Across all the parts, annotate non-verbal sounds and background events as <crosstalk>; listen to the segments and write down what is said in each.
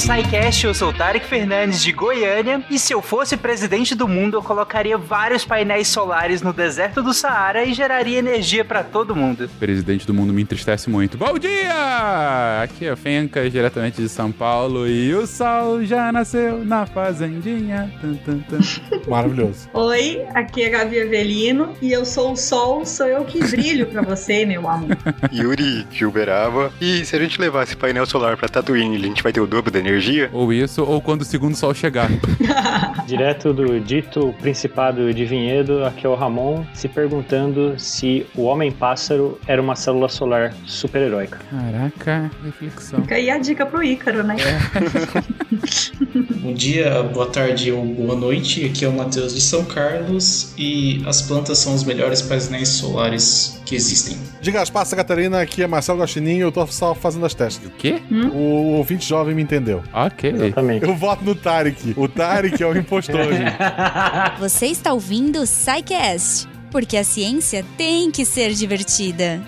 SciCast, eu sou Tarek Fernandes de Goiânia e se eu fosse presidente do mundo eu colocaria vários painéis solares no deserto do Saara e geraria energia para todo mundo. Presidente do mundo me entristece muito. Bom dia! Aqui é o Fencas, diretamente de São Paulo e o sol já nasceu na fazendinha. Tum, tum, tum. <laughs> Maravilhoso. Oi, aqui é Gabi Avelino e eu sou o sol, sou eu que brilho pra você, meu amor. <laughs> Yuri de Uberaba. E se a gente levar esse painel solar pra Tatooine, a gente vai ter o dobro da energia? Ou isso, ou quando o segundo sol chegar. <laughs> Direto do dito Principado de Vinhedo, aqui é o Ramon, se perguntando se o Homem-Pássaro era uma célula solar super-heróica. Caraca, reflexão. Fica aí a dica pro Ícaro, né? <laughs> Bom dia, boa tarde ou boa noite. Aqui é o Matheus de São Carlos e as plantas são os melhores painéis solares que existem. De Gaspar, Santa Catarina, aqui é Marcelo Guaxininho, eu tô só fazendo as testes. O quê? O ouvinte jovem me entendeu. Ok. Exatamente. Eu voto no Tarek. O Tarek é o impostor, <laughs> gente. Você está ouvindo o SciCast, porque a ciência tem que ser divertida.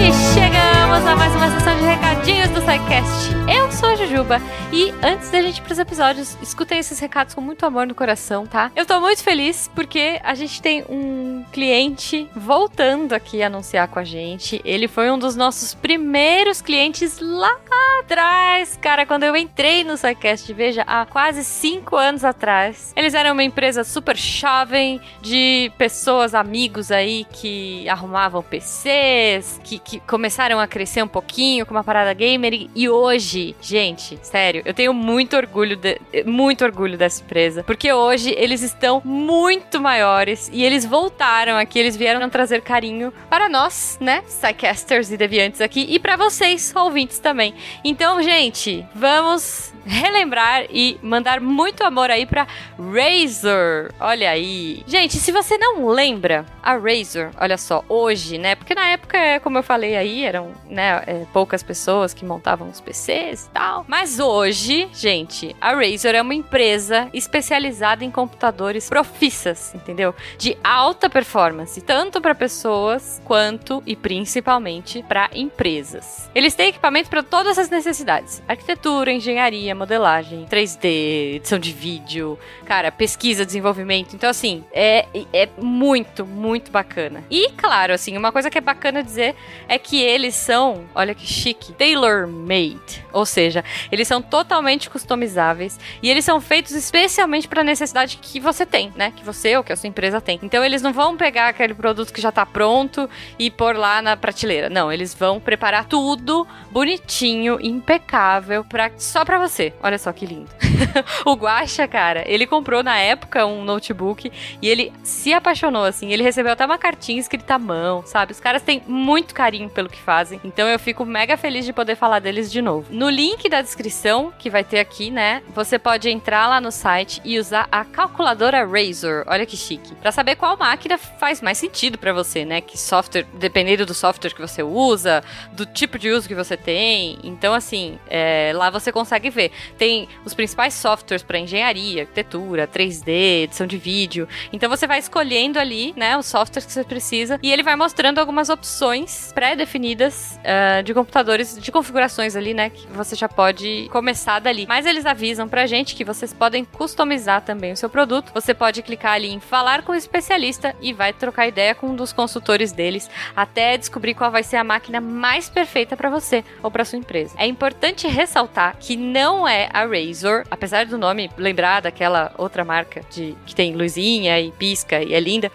E chegamos a mais uma sessão de recadinhos do SciCast. Eu sou a Jujuba e antes da gente ir pros episódios, escutem esses recados com muito amor no coração, tá? Eu tô muito feliz porque a gente tem um cliente voltando aqui a anunciar com a gente. Ele foi um dos nossos primeiros clientes lá atrás, cara, quando eu entrei no SciCast, veja, há quase cinco anos atrás. Eles eram uma empresa super jovem de pessoas, amigos aí que arrumavam PCs, que, que começaram a crescer um pouquinho com uma parada gamer e- hoje, gente, sério, eu tenho muito orgulho, de- muito orgulho dessa empresa, porque hoje eles estão muito maiores e eles voltaram aqui, eles vieram trazer carinho para nós, né, Psycasters e Deviantes aqui e para vocês, ouvintes também. Então, gente, vamos relembrar e mandar muito amor aí pra Razer. Olha aí. Gente, se você não lembra, a Razer, olha só, hoje, né? Porque na época, como eu falei aí, eram né, é, poucas pessoas que montavam os PCs e tal. Mas hoje, gente, a Razer é uma empresa especializada em computadores profissas, entendeu? De alta performance, tanto para pessoas quanto e principalmente para empresas. Eles têm equipamento para todas as necessidades: arquitetura, engenharia, modelagem, 3D, edição de vídeo, cara, pesquisa, desenvolvimento. Então, assim, é, é muito, muito bacana. E, claro, assim, uma coisa que é bacana dizer é que eles são, olha que chique, tailor-made. Ou seja, eles são totalmente customizáveis e eles são feitos especialmente para a necessidade que você tem, né? Que você ou que a sua empresa tem. Então, eles não vão pegar aquele produto que já tá pronto e pôr lá na prateleira. Não, eles vão preparar tudo bonitinho, impecável, pra, só pra você. Olha só que lindo. <laughs> <laughs> o Guaxa, cara, ele comprou na época um notebook e ele se apaixonou, assim. Ele recebeu até uma cartinha escrita à mão, sabe? Os caras têm muito carinho pelo que fazem. Então eu fico mega feliz de poder falar deles de novo. No link da descrição, que vai ter aqui, né? Você pode entrar lá no site e usar a calculadora Razor. Olha que chique. Pra saber qual máquina faz mais sentido pra você, né? Que software, dependendo do software que você usa, do tipo de uso que você tem. Então, assim, é, lá você consegue ver. Tem os principais softwares para engenharia, arquitetura, 3D, edição de vídeo. Então você vai escolhendo ali, né, os softwares que você precisa e ele vai mostrando algumas opções pré-definidas ah, de computadores, de configurações ali, né, que você já pode começar dali. Mas eles avisam pra gente que vocês podem customizar também o seu produto. Você pode clicar ali em falar com o especialista e vai trocar ideia com um dos consultores deles até descobrir qual vai ser a máquina mais perfeita para você ou para sua empresa. É importante ressaltar que não é a Razor, apesar do nome lembrar daquela outra marca de que tem luzinha e pisca e é linda,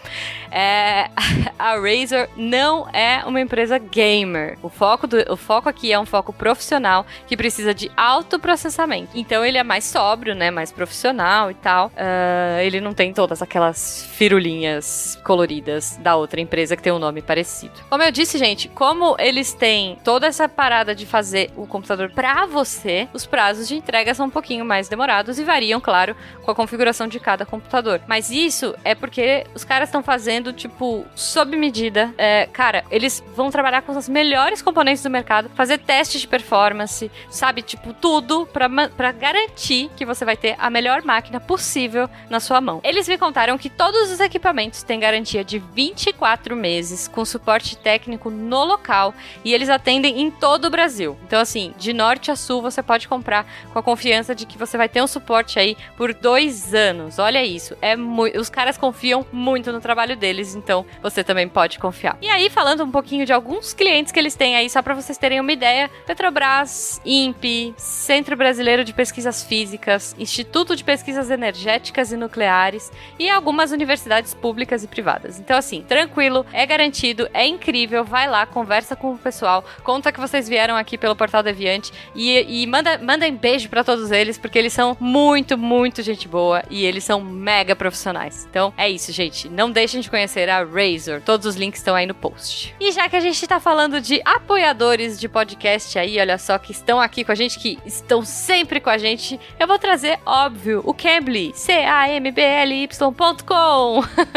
é, <laughs> a Razer não é uma empresa gamer. O foco, do, o foco aqui é um foco profissional que precisa de alto processamento. Então ele é mais sóbrio, né? Mais profissional e tal. Ah, ele não tem todas aquelas firulinhas coloridas da outra empresa que tem um nome parecido. Como eu disse, gente, como eles têm toda essa parada de fazer o computador pra você, os prazos de entrega são um pouquinho mais demorados e variam, claro, com a configuração de cada computador. Mas isso é porque os caras estão fazendo, tipo, sob medida. É, cara, eles vão trabalhar com os melhores componentes do mercado, fazer testes de performance, sabe? Tipo, tudo para garantir que você vai ter a melhor máquina possível na sua mão. Eles me contaram que todos os equipamentos têm garantia de 24 meses, com suporte técnico no local, e eles atendem em todo o Brasil. Então, assim, de norte a sul, você pode comprar com a confiança de que você vai ter um suporte aí por dois anos. Olha isso, é os caras confiam muito no trabalho deles, então você também pode confiar. E aí, falando um pouquinho de alguns clientes que eles têm aí, só para vocês terem uma ideia: Petrobras, INPE, Centro Brasileiro de Pesquisas Físicas, Instituto de Pesquisas Energéticas e Nucleares e algumas universidades públicas e privadas. Então, assim, tranquilo, é garantido, é incrível. Vai lá, conversa com o pessoal, conta que vocês vieram aqui pelo Portal Deviante e, e manda, mandem beijo para todos eles, porque eles são muito, muito gente boa e eles são mega profissionais. Então, é isso, gente. Não deixem de conhecer a Razor. Todos os links estão aí no post. E já que a gente tá falando de apoiadores de podcast aí, olha só, que estão aqui com a gente, que estão sempre com a gente, eu vou trazer, óbvio, o Cambly, C-A-M-B-L-Y.com.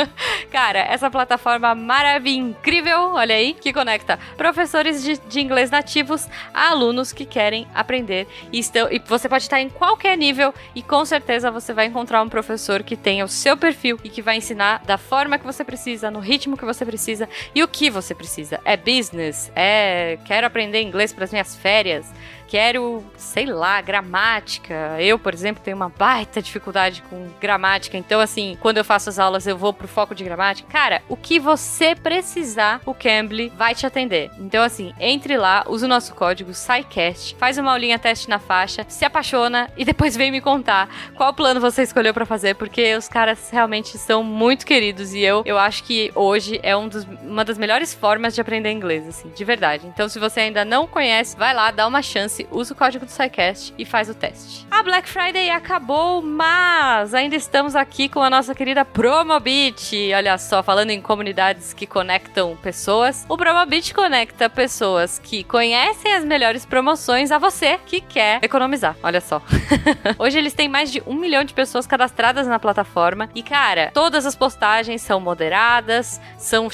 <laughs> Cara, essa plataforma maravilhosa, incrível, olha aí, que conecta professores de, de inglês nativos a alunos que querem aprender. E, estão, e você pode estar em qualquer nível e com certeza você vai encontrar um professor que tenha o seu perfil e que vai ensinar da forma que você precisa, no ritmo que você precisa e o que você precisa. É business, é quero aprender inglês para as minhas férias, quero, sei lá, gramática. Eu, por exemplo, tenho uma baita dificuldade com gramática. Então, assim, quando eu faço as aulas, eu vou pro foco de gramática. Cara, o que você precisar, o Cambly vai te atender. Então, assim, entre lá, usa o nosso código SciCast, faz uma aulinha teste na faixa, se apaixona e depois vem me contar qual plano você escolheu para fazer, porque os caras realmente são muito queridos e eu, eu acho que hoje é um dos, uma das melhores formas de aprender inglês, assim, de verdade. Então, se você ainda não conhece, vai lá, dá uma chance usa o código do SciCast e faz o teste. A Black Friday acabou, mas ainda estamos aqui com a nossa querida Promobit. Olha só, falando em comunidades que conectam pessoas, o Promobit conecta pessoas que conhecem as melhores promoções a você que quer economizar. Olha só. <laughs> Hoje eles têm mais de um milhão de pessoas cadastradas na plataforma e, cara, todas as postagens são moderadas, são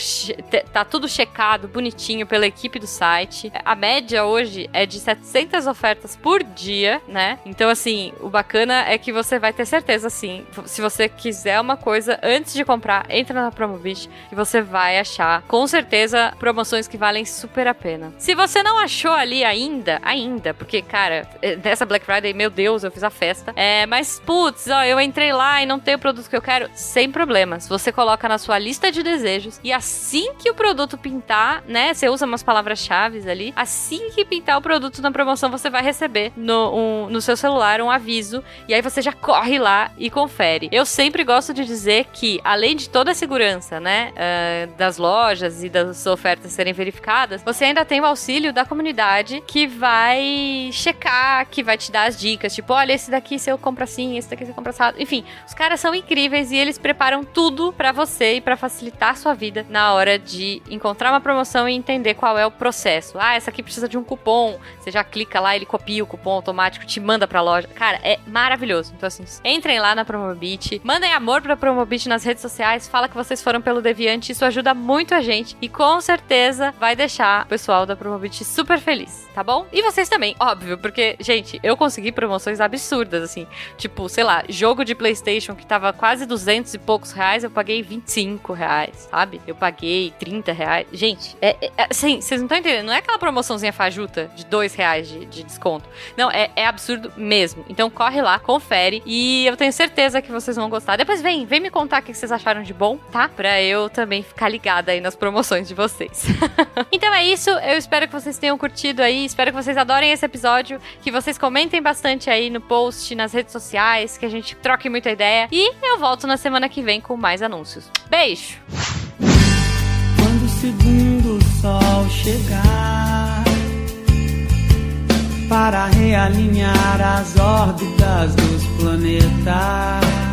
tá tudo checado bonitinho pela equipe do site. A média hoje é de 700 muitas ofertas por dia, né? Então, assim, o bacana é que você vai ter certeza, assim, se você quiser uma coisa antes de comprar, entra na Promobit e você vai achar, com certeza, promoções que valem super a pena. Se você não achou ali ainda, ainda, porque, cara, é, nessa Black Friday, meu Deus, eu fiz a festa. É, mas, putz, ó, eu entrei lá e não tem o produto que eu quero, sem problemas. Você coloca na sua lista de desejos e assim que o produto pintar, né? Você usa umas palavras-chave ali, assim que pintar o produto na promoção promoção, você vai receber no, um, no seu celular um aviso e aí você já corre lá e confere. Eu sempre gosto de dizer que, além de toda a segurança, né, uh, das lojas e das ofertas serem verificadas, você ainda tem o auxílio da comunidade que vai checar, que vai te dar as dicas, tipo, olha, esse daqui você compra assim, esse daqui você compra assado. Enfim, os caras são incríveis e eles preparam tudo para você e para facilitar a sua vida na hora de encontrar uma promoção e entender qual é o processo. Ah, essa aqui precisa de um cupom. Você já clica clica lá, ele copia o cupom automático, te manda pra loja. Cara, é maravilhoso. Então, assim, entrem lá na Promobit, mandem amor pra Promobit nas redes sociais, fala que vocês foram pelo Deviante, isso ajuda muito a gente e com certeza vai deixar o pessoal da Promobit super feliz, tá bom? E vocês também, óbvio, porque, gente, eu consegui promoções absurdas, assim, tipo, sei lá, jogo de PlayStation que tava quase 200 e poucos reais, eu paguei 25 reais, sabe? Eu paguei 30 reais. Gente, é, é assim, vocês não estão entendendo, não é aquela promoçãozinha fajuta de 2 reais de, de desconto. Não, é, é absurdo mesmo. Então corre lá, confere e eu tenho certeza que vocês vão gostar. Depois vem, vem me contar o que vocês acharam de bom, tá? Pra eu também ficar ligada aí nas promoções de vocês. <laughs> então é isso, eu espero que vocês tenham curtido aí, espero que vocês adorem esse episódio, que vocês comentem bastante aí no post, nas redes sociais, que a gente troque muita ideia. E eu volto na semana que vem com mais anúncios. Beijo! Quando o segundo sol chegar para realinhar as órbitas dos planetas.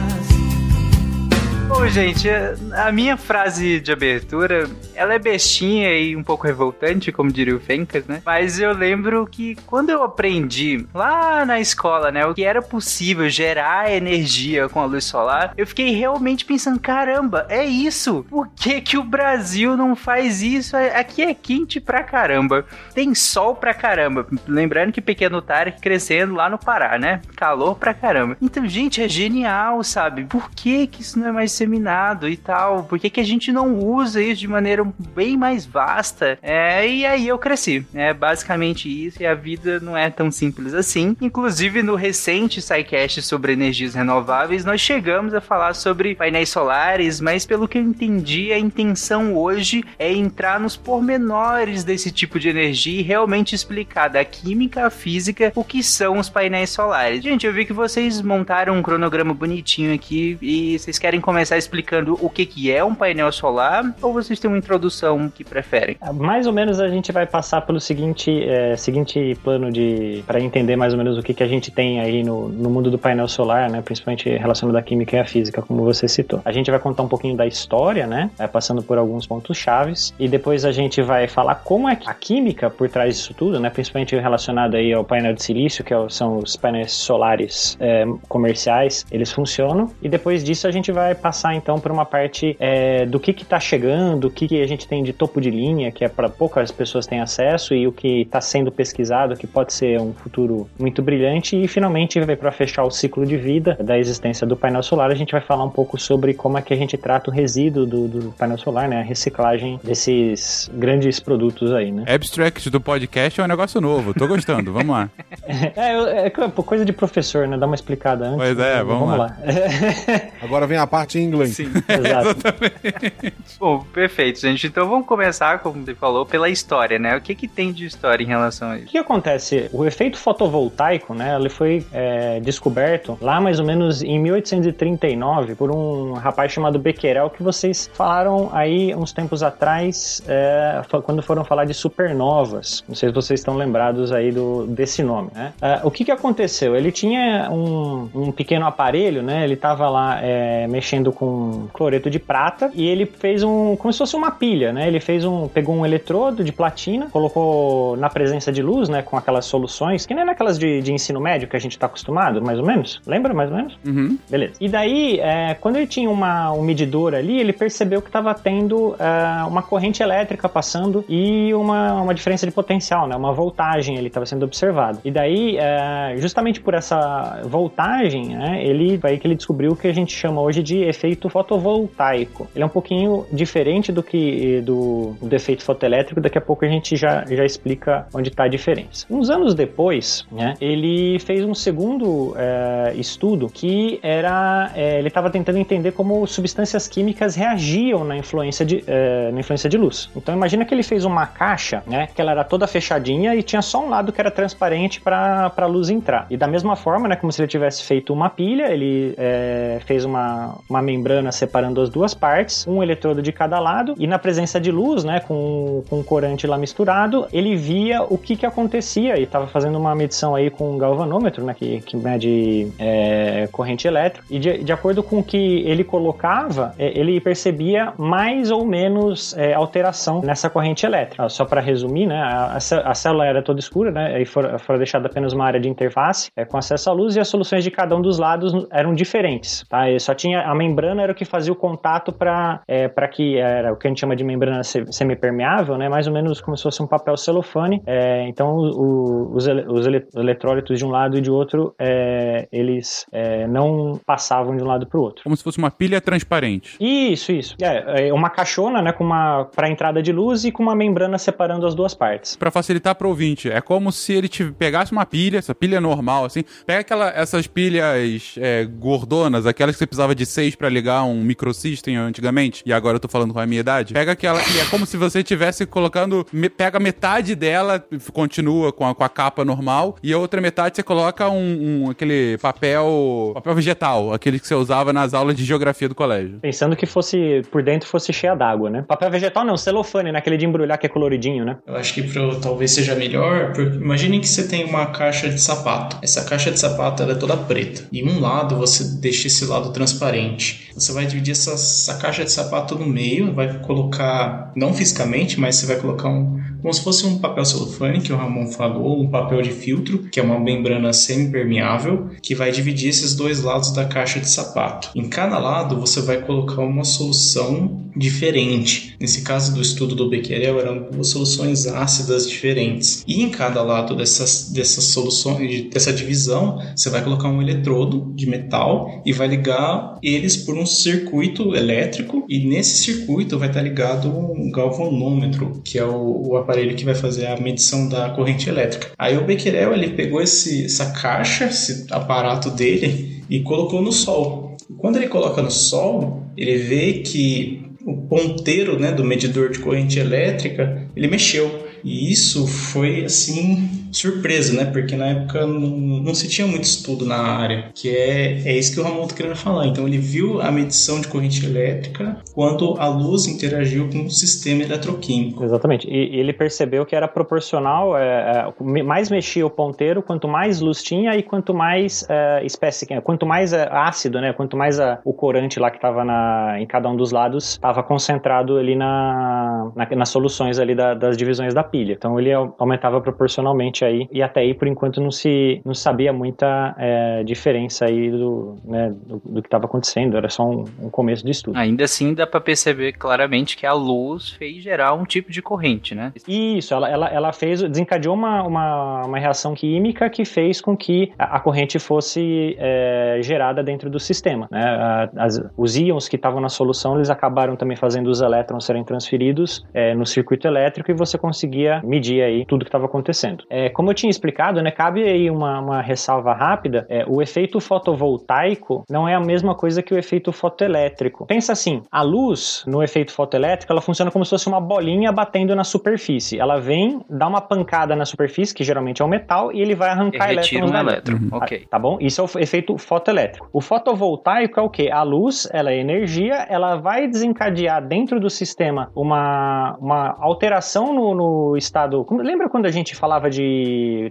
Bom, gente, a minha frase de abertura, ela é bestinha e um pouco revoltante, como diria o Fencas, né? Mas eu lembro que quando eu aprendi lá na escola, né, o que era possível gerar energia com a luz solar, eu fiquei realmente pensando, caramba, é isso? Por que que o Brasil não faz isso? Aqui é quente pra caramba. Tem sol pra caramba. Lembrando que Pequeno Tarek crescendo lá no Pará, né? Calor pra caramba. Então, gente, é genial, sabe? Por que que isso não é mais disseminado e tal? Por que que a gente não usa isso de maneira bem mais vasta? É, e aí eu cresci. É basicamente isso e a vida não é tão simples assim. Inclusive, no recente SciCast sobre energias renováveis, nós chegamos a falar sobre painéis solares, mas pelo que eu entendi, a intenção hoje é entrar nos pormenores desse tipo de energia e realmente explicar da química à física o que são os painéis solares. Gente, eu vi que vocês montaram um cronograma bonitinho aqui e vocês querem começar explicando o que, que é um painel solar ou vocês têm uma introdução que preferem? Mais ou menos a gente vai passar pelo seguinte, é, seguinte plano de para entender mais ou menos o que, que a gente tem aí no, no mundo do painel solar, né, principalmente relacionado à química e à física, como você citou. A gente vai contar um pouquinho da história, né, passando por alguns pontos chaves e depois a gente vai falar como é a química por trás disso tudo, né, principalmente relacionado aí ao painel de silício, que é são os painéis solares é, comerciais, eles funcionam e depois disso a gente vai passar então por uma parte é, do que está chegando, o que, que a gente tem de topo de linha, que é para poucas pessoas têm acesso e o que está sendo pesquisado, que pode ser um futuro muito brilhante e finalmente para fechar o ciclo de vida da existência do painel solar, a gente vai falar um pouco sobre como é que a gente trata o resíduo do, do painel solar, né, a reciclagem desses grandes produtos aí, né? Abstract do podcast é um negócio novo, tô gostando, vamos lá. <laughs> é, é, coisa de professor, né? Dá uma explicada antes. Pois é, vamos, vamos lá. lá. <laughs> Agora vem a parte inglês. Sim, <laughs> exatamente. Bom, perfeito, gente. Então vamos começar, como você falou, pela história, né? O que que tem de história em relação a isso? O que acontece? O efeito fotovoltaico, né? Ele foi é, descoberto lá mais ou menos em 1839 por um rapaz chamado Becquerel que vocês falaram aí uns tempos atrás é, quando foram falar de supernovas. Não sei se vocês estão lembrados aí do, desse nome, né? É, o que que aconteceu? Ele tinha um, um pequeno aparelho, né? Ele estava lá é, mexendo com cloreto de prata e ele fez um como se fosse uma pilha, né? Ele fez um pegou um eletrodo de platina, colocou na presença de luz, né? Com aquelas soluções que nem naquelas de, de ensino médio que a gente está acostumado, mais ou menos. Lembra mais ou menos? Uhum. Beleza. E daí, é, quando ele tinha uma, um medidor ali, ele percebeu que estava tendo é, uma corrente elétrica passando e uma, uma diferença de potencial, né? Uma voltagem ele estava sendo observado. E daí, é, justamente por essa voltagem, né? Ele aí que ele descobriu o que a gente chama hoje de efeito fotovoltaico. Ele é um pouquinho diferente do que do, do efeito fotoelétrico. Daqui a pouco a gente já, já explica onde está a diferença. Uns anos depois, né? Ele fez um segundo é, estudo que era é, ele estava tentando entender como substâncias químicas reagiam na influência de, é, na influência de luz. Então imagina que ele fez uma caixa, né? Que ela era toda fechadinha e tinha só um lado que era transparente para a luz entrar. E da mesma forma, né? Como se ele tivesse feito uma pilha, ele fez uma, uma membrana separando as duas partes, um eletrodo de cada lado, e na presença de luz, né? Com, com corante lá misturado, ele via o que que acontecia e estava fazendo uma medição aí com um galvanômetro, né? Que, que mede é, corrente elétrica. E de, de acordo com o que ele colocava, é, ele percebia mais ou menos é, alteração nessa corrente elétrica. Só para resumir, né? A, a, célula era toda escura, né? E foi deixada apenas uma área de interface é, com acesso à luz e as soluções de cada um dos lados eram diferentes, tá? E só tinha a membrana era o que fazia o contato para é, que era o que a gente chama de membrana semipermeável, né? Mais ou menos como se fosse um papel celofane. É, então o, os, ele, os eletrólitos de um lado e de outro é, eles é, não passavam de um lado para o outro. Como se fosse uma pilha transparente. Isso, isso. É, é uma caixona, né? Com uma para entrada de luz e com uma membrana separando as duas partes. Para facilitar para o ouvinte, é como se ele te pegasse uma pilha, essa pilha normal, assim, pega aquela, essas pilhas é, gordonas, aquelas que você precisava de seis para ligar um microsystem antigamente, e agora eu tô falando com a minha idade. Pega aquela, e é como se você estivesse colocando, me, pega metade dela, continua com a, com a capa normal, e a outra metade você coloca um, um aquele papel, papel vegetal, aquele que você usava nas aulas de geografia do colégio. Pensando que fosse, por dentro fosse cheia d'água, né? Papel vegetal não, celofane, naquele né? de embrulhar que é coloridinho, né? Eu acho que pro, talvez seja melhor, porque imaginem que você tem uma uma caixa de sapato. Essa caixa de sapato ela é toda preta. E um lado você deixa esse lado transparente. Você vai dividir essa, essa caixa de sapato no meio, vai colocar, não fisicamente, mas você vai colocar um, como se fosse um papel celofane, que o Ramon falou, um papel de filtro, que é uma membrana semi-permeável, que vai dividir esses dois lados da caixa de sapato. Em cada lado você vai colocar uma solução diferente. Nesse caso do estudo do Becquerel, eram duas soluções ácidas diferentes. E em cada lado dessas, dessas soluções, dessa divisão, você vai colocar um eletrodo de metal e vai ligar eles por um circuito elétrico. E nesse circuito vai estar ligado um galvanômetro, que é o, o aparelho que vai fazer a medição da corrente elétrica. Aí o Becquerel ele pegou esse, essa caixa, esse aparato dele e colocou no sol. Quando ele coloca no sol, ele vê que o ponteiro né, do medidor de corrente elétrica ele mexeu. E isso foi assim surpresa, né? Porque na época não, não se tinha muito estudo na área, que é, é isso que o Ramon está querendo falar. Então ele viu a medição de corrente elétrica quando a luz interagiu com o sistema eletroquímico. Exatamente. E, ele percebeu que era proporcional, é, é, mais mexia o ponteiro, quanto mais luz tinha e quanto mais é, espécie, quanto mais é, ácido, né? Quanto mais o corante lá que estava em cada um dos lados estava concentrado ali na, na, nas soluções ali da, das divisões da pilha. Então ele aumentava proporcionalmente aí e até aí por enquanto não se não sabia muita é, diferença aí do, né, do, do, que estava acontecendo. Era só um, um, começo de estudo. Ainda assim dá para perceber claramente que a luz fez gerar um tipo de corrente, né? Isso. Ela, ela, ela fez desencadeou uma, uma, uma reação química que fez com que a, a corrente fosse é, gerada dentro do sistema. Né? As, os íons que estavam na solução eles acabaram também fazendo os elétrons serem transferidos é, no circuito elétrico e você conseguia conseguia medir aí tudo que estava acontecendo. É, como eu tinha explicado, né, cabe aí uma, uma ressalva rápida, é, o efeito fotovoltaico não é a mesma coisa que o efeito fotoelétrico. Pensa assim, a luz no efeito fotoelétrico, ela funciona como se fosse uma bolinha batendo na superfície. Ela vem, dá uma pancada na superfície, que geralmente é o metal, e ele vai arrancar elétrons um elétron. Uhum. Ok. Tá bom? Isso é o efeito fotoelétrico. O fotovoltaico é o quê? A luz, ela é energia, ela vai desencadear dentro do sistema uma, uma alteração no, no estado. Lembra quando a gente falava de.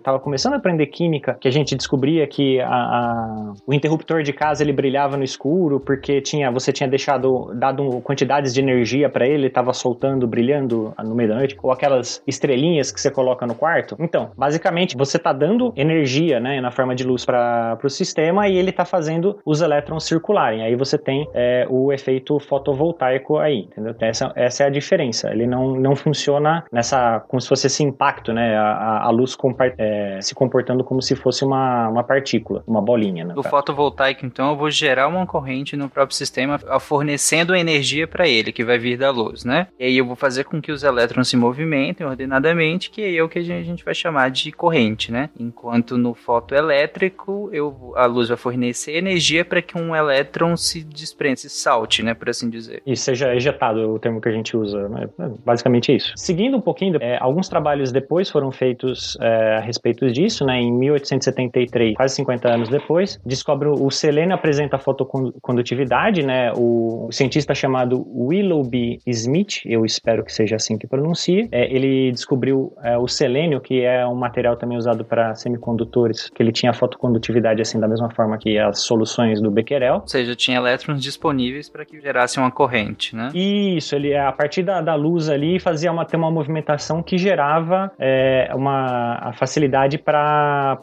Tava começando a aprender química, que a gente descobria que a, a, o interruptor de casa ele brilhava no escuro porque tinha, você tinha deixado, dado quantidades de energia para ele, estava soltando, brilhando no meio da noite, ou aquelas estrelinhas que você coloca no quarto. Então, basicamente, você está dando energia, né, na forma de luz para o sistema e ele está fazendo os elétrons circularem. Aí você tem é, o efeito fotovoltaico aí, entendeu? Essa, essa é a diferença. Ele não, não funciona nessa como se fosse esse impacto, né? A, a luz é, se comportando como se fosse uma, uma partícula, uma bolinha. Né, o fotovoltaico, então, eu vou gerar uma corrente no próprio sistema, fornecendo energia para ele, que vai vir da luz, né? E aí eu vou fazer com que os elétrons se movimentem ordenadamente, que é o que a gente vai chamar de corrente, né? Enquanto no fotoelétrico, eu, a luz vai fornecer energia para que um elétron se desprenda, se salte, né? Por assim dizer. E seja ejetado, é o termo que a gente usa, né? Basicamente é isso. Seguindo um pouquinho, é, alguns trabalhos depois foram feitos é, a respeito disso, né? Em 1873, quase 50 anos depois, descobre o selênio apresenta fotocondutividade, né? O cientista chamado Willoughby Smith, eu espero que seja assim que pronuncie, é, ele descobriu é, o selênio, que é um material também usado para semicondutores, que ele tinha fotocondutividade assim da mesma forma que as soluções do Becquerel. Ou seja, tinha elétrons disponíveis para que gerasse uma corrente, né? Isso, ele a partir da, da luz ali fazia uma, ter uma movimentação que gerava é, uma facilidade para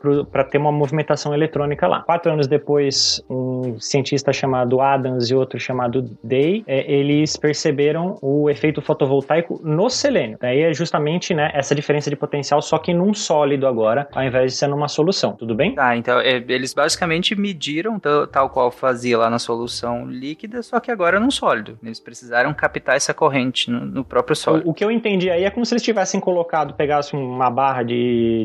ter uma movimentação eletrônica lá. Quatro anos depois, um cientista chamado Adams e outro chamado Day, é, eles perceberam o efeito fotovoltaico no selênio. Daí é justamente né, essa diferença de potencial, só que num sólido agora, ao invés de ser numa solução. Tudo bem? Tá, então é, eles basicamente mediram tal qual fazia lá na solução líquida, só que agora num sólido. Eles precisaram captar essa corrente no, no próprio sólido. O, o, que eu entendi aí é como se eles tivessem colocado, pegasse uma barra de,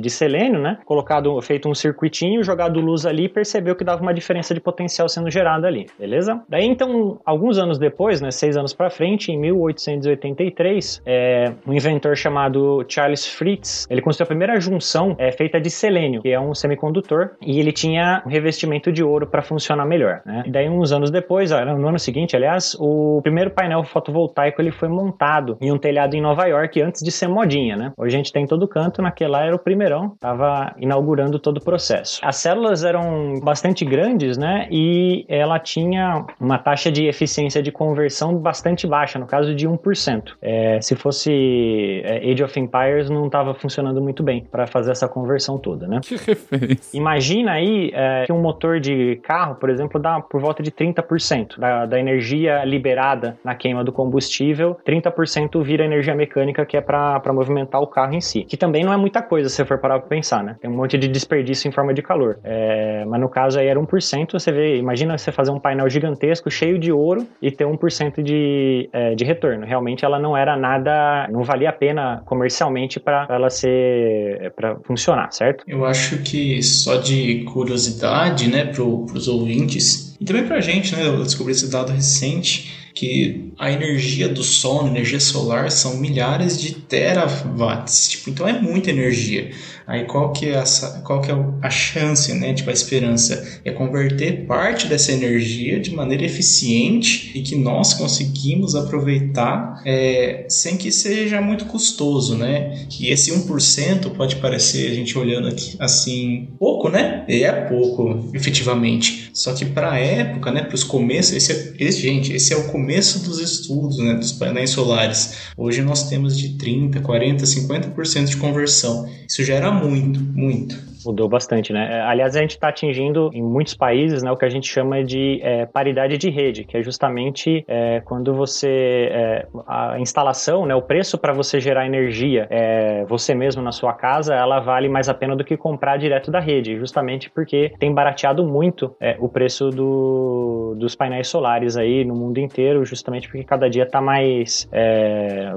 de selênio, né? Colocado, feito um circuitinho, jogado luz ali e percebeu que dava uma diferença de potencial sendo gerada ali, beleza? Daí então, alguns anos depois, né, seis anos para frente, em 1883, é, um inventor chamado Charles Fritz, ele construiu a primeira junção é, feita de selênio, que é um semicondutor, e ele tinha um revestimento de ouro para funcionar melhor, né? E daí uns anos depois, no ano seguinte, aliás, o primeiro painel fotovoltaico ele foi montado em um telhado em Nova York antes de ser modinha, né? Hoje a gente tem todo canto, naquele lá era primeirão, estava inaugurando todo o processo. As células eram bastante grandes, né? E ela tinha uma taxa de eficiência de conversão bastante baixa, no caso de 1%. É, se fosse é, Age of Empires, não estava funcionando muito bem para fazer essa conversão toda, né? Que referência. Imagina aí é, que um motor de carro, por exemplo, dá por volta de 30% da, da energia liberada na queima do combustível, 30% vira energia mecânica que é para movimentar o carro em si. Que também não é muita coisa se você for parar para pensar, né? Tem um monte de desperdício em forma de calor. É, mas no caso aí era 1%, você vê, imagina você fazer um painel gigantesco, cheio de ouro e ter 1% de, é, de retorno. Realmente ela não era nada, não valia a pena comercialmente para ela ser, para funcionar, certo? Eu acho que só de curiosidade, né, para os ouvintes, e também para a gente, né, eu descobri esse dado recente, que a energia do sol, a energia solar, são milhares de terawatts. Tipo, então é muita energia. Aí qual que é, essa, qual que é a chance, né, tipo a esperança? É converter parte dessa energia de maneira eficiente e que nós conseguimos aproveitar é, sem que seja muito custoso, né? E esse 1% pode parecer, a gente olhando aqui assim, pouco, né? E é pouco, efetivamente. Só que para a época, né, para os começos, esse, é, esse, gente, esse é o começo dos estudos, né, dos painéis solares. Hoje nós temos de 30, 40, 50% de conversão. Isso já era muito, muito. Mudou bastante, né? É, aliás, a gente está atingindo em muitos países né, o que a gente chama de é, paridade de rede, que é justamente é, quando você. É, a instalação, né, o preço para você gerar energia é, você mesmo na sua casa, ela vale mais a pena do que comprar direto da rede, justamente porque tem barateado muito é, o preço do, dos painéis solares aí no mundo inteiro, justamente porque cada dia está mais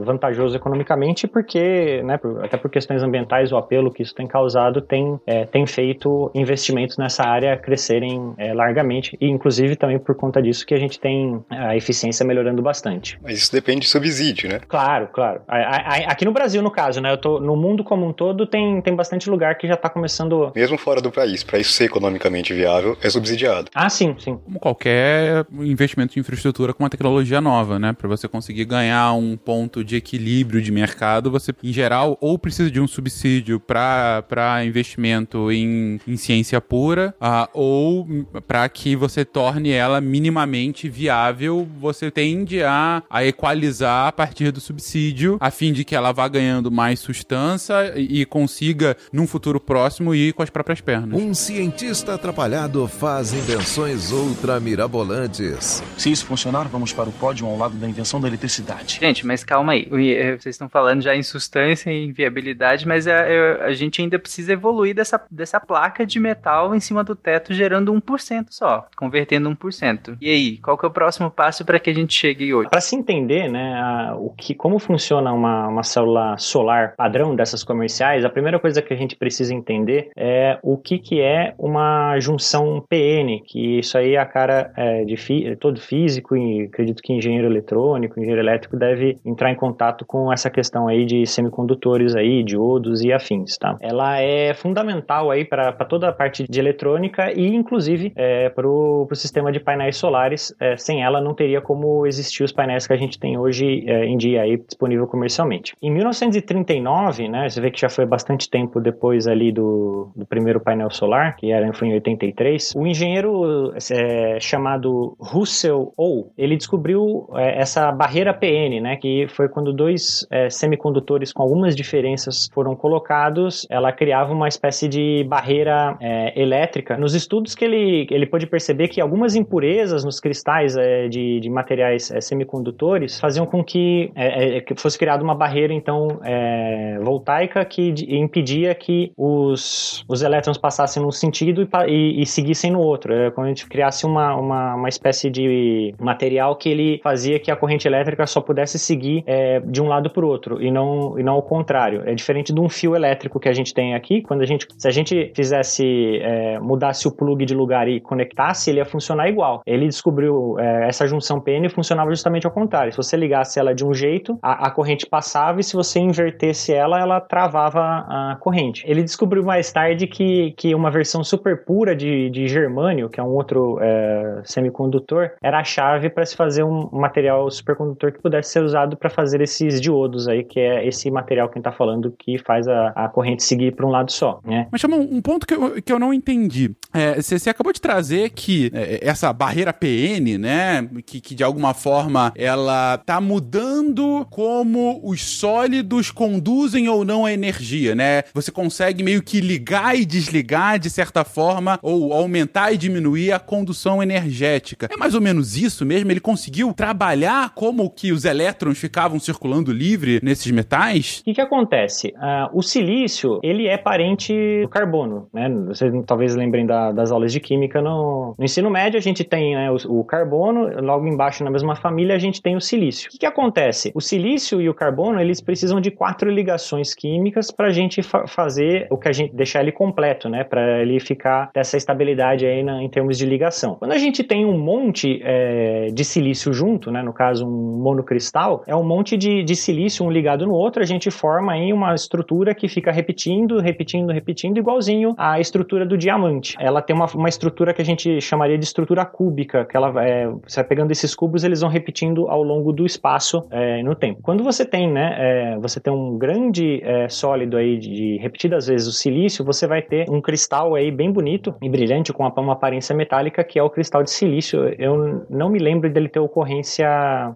vantajoso economicamente, porque, né, até por questões ambientais, o apelo que isso tem causado tem é, tem feito investimentos nessa área crescerem é, largamente e inclusive também por conta disso que a gente tem a eficiência melhorando bastante. Mas isso depende de subsídio, né? Claro, claro. A, a, aqui no Brasil, no caso, né? Eu tô, no mundo como um todo tem, tem bastante lugar que já está começando. Mesmo fora do país, para isso ser economicamente viável, é subsidiado. Ah, sim, sim. Como qualquer investimento de infraestrutura com uma tecnologia nova, né? Para você conseguir ganhar um ponto de equilíbrio de mercado, você, em geral, ou precisa de um subsídio para investimento em, em ciência pura, uh, ou para que você torne ela minimamente viável, você tende a, a equalizar a partir do subsídio, a fim de que ela vá ganhando mais sustância e, e consiga, num futuro próximo, ir com as próprias pernas. Um cientista atrapalhado faz invenções ultra mirabolantes. Se isso funcionar, vamos para o pódio ao lado da invenção da eletricidade. Gente, mas calma aí. Eh, vocês estão falando já em sustância e em viabilidade, mas a, eh, a, a gente ainda precisa evoluir dessa dessa, dessa placa de metal em cima do teto, gerando 1% só, convertendo 1%. E aí, qual que é o próximo passo para que a gente chegue hoje? Para se entender, né, a, o que, como funciona uma, uma célula solar padrão dessas comerciais, a primeira coisa que a gente precisa entender é o que, que é uma junção PN, que isso aí a cara é, de fi, todo físico e acredito que engenheiro eletrônico, engenheiro elétrico deve entrar em contato com essa questão aí de semicondutores aí, diodos e afins, tá? Ela é fundamental fundamental aí para toda a parte de eletrônica e inclusive é, para o sistema de painéis solares. É, sem ela não teria como existir os painéis que a gente tem hoje é, em dia aí disponível comercialmente. Em 1939, né, você vê que já foi bastante tempo depois ali do, do primeiro painel solar, que era foi em 83, o engenheiro é, chamado Russell O, ele descobriu é, essa barreira PN, né, que foi quando dois é, semicondutores com algumas diferenças foram colocados, ela criava uma espécie de barreira é, elétrica. Nos estudos que ele, ele pôde perceber que algumas impurezas nos cristais é, de, de materiais é, semicondutores faziam com que, é, é, que fosse criada uma barreira, então, é, voltaica que de, impedia que os, os elétrons passassem num sentido e, e, e seguissem no outro. É como a gente criasse uma, uma, uma espécie de material que ele fazia que a corrente elétrica só pudesse seguir de um lado para o outro e não, e não ao contrário. É diferente de um fio elétrico que a gente tem aqui, quando a gente Se a gente fizesse, é, mudasse o plug de lugar e conectasse, ele ia funcionar igual. Ele descobriu é, essa junção PN funcionava justamente ao contrário. Se você ligasse ela de um jeito, a, a corrente passava e se você invertesse ela, ela travava a corrente. Ele descobriu mais tarde que, que uma versão super pura de, de germânio, que é um outro é, semicondutor, era a chave para se fazer um material supercondutor que pudesse ser usado para fazer esses diodos aí, que é esse material que a gente está falando que faz a, a corrente seguir para um lado só, né? Mas chama um ponto que eu, que eu não entendi. É, você, acabou de trazer que é, essa barreira PN, né, que, que de alguma forma ela tá mudando como os sólidos conduzem ou não a energia, né? Você consegue meio que ligar e desligar de certa forma ou aumentar e diminuir a condução energética. É mais ou menos isso mesmo? Ele conseguiu trabalhar como que os elétrons ficavam circulando livre nesses metais? O que, que acontece? Uh, o silício, ele é parente do carbono, né? Vocês talvez lembrem da, das aulas de química no, no, ensino médio, a gente tem né, o, o, carbono, logo embaixo na mesma família a gente tem o silício. O que, que acontece? O silício e o carbono, eles precisam de quatro ligações químicas para a gente fa fazer o que a gente deixar ele completo, né? Para ele ficar dessa estabilidade aí na, em termos de ligação. Quando a gente tem um monte é, de silício junto, né? No caso um monocristal, é um monte de, de silício um ligado no outro, a gente forma aí uma estrutura que fica repetindo, repetindo, repetindo, igualzinho à estrutura do diamante. Ela tem uma, uma estrutura que a gente chamaria de estrutura cúbica, que ela é, você vai pegando esses cubos, eles vão repetindo ao longo do espaço é, no tempo. Quando você tem, né, é, você tem um grande é, sólido aí de repetidas vezes o silício, você vai ter um cristal aí bem bonito e brilhante com uma aparência metálica que é o cristal de silício. Eu não me lembro dele ter ocorrência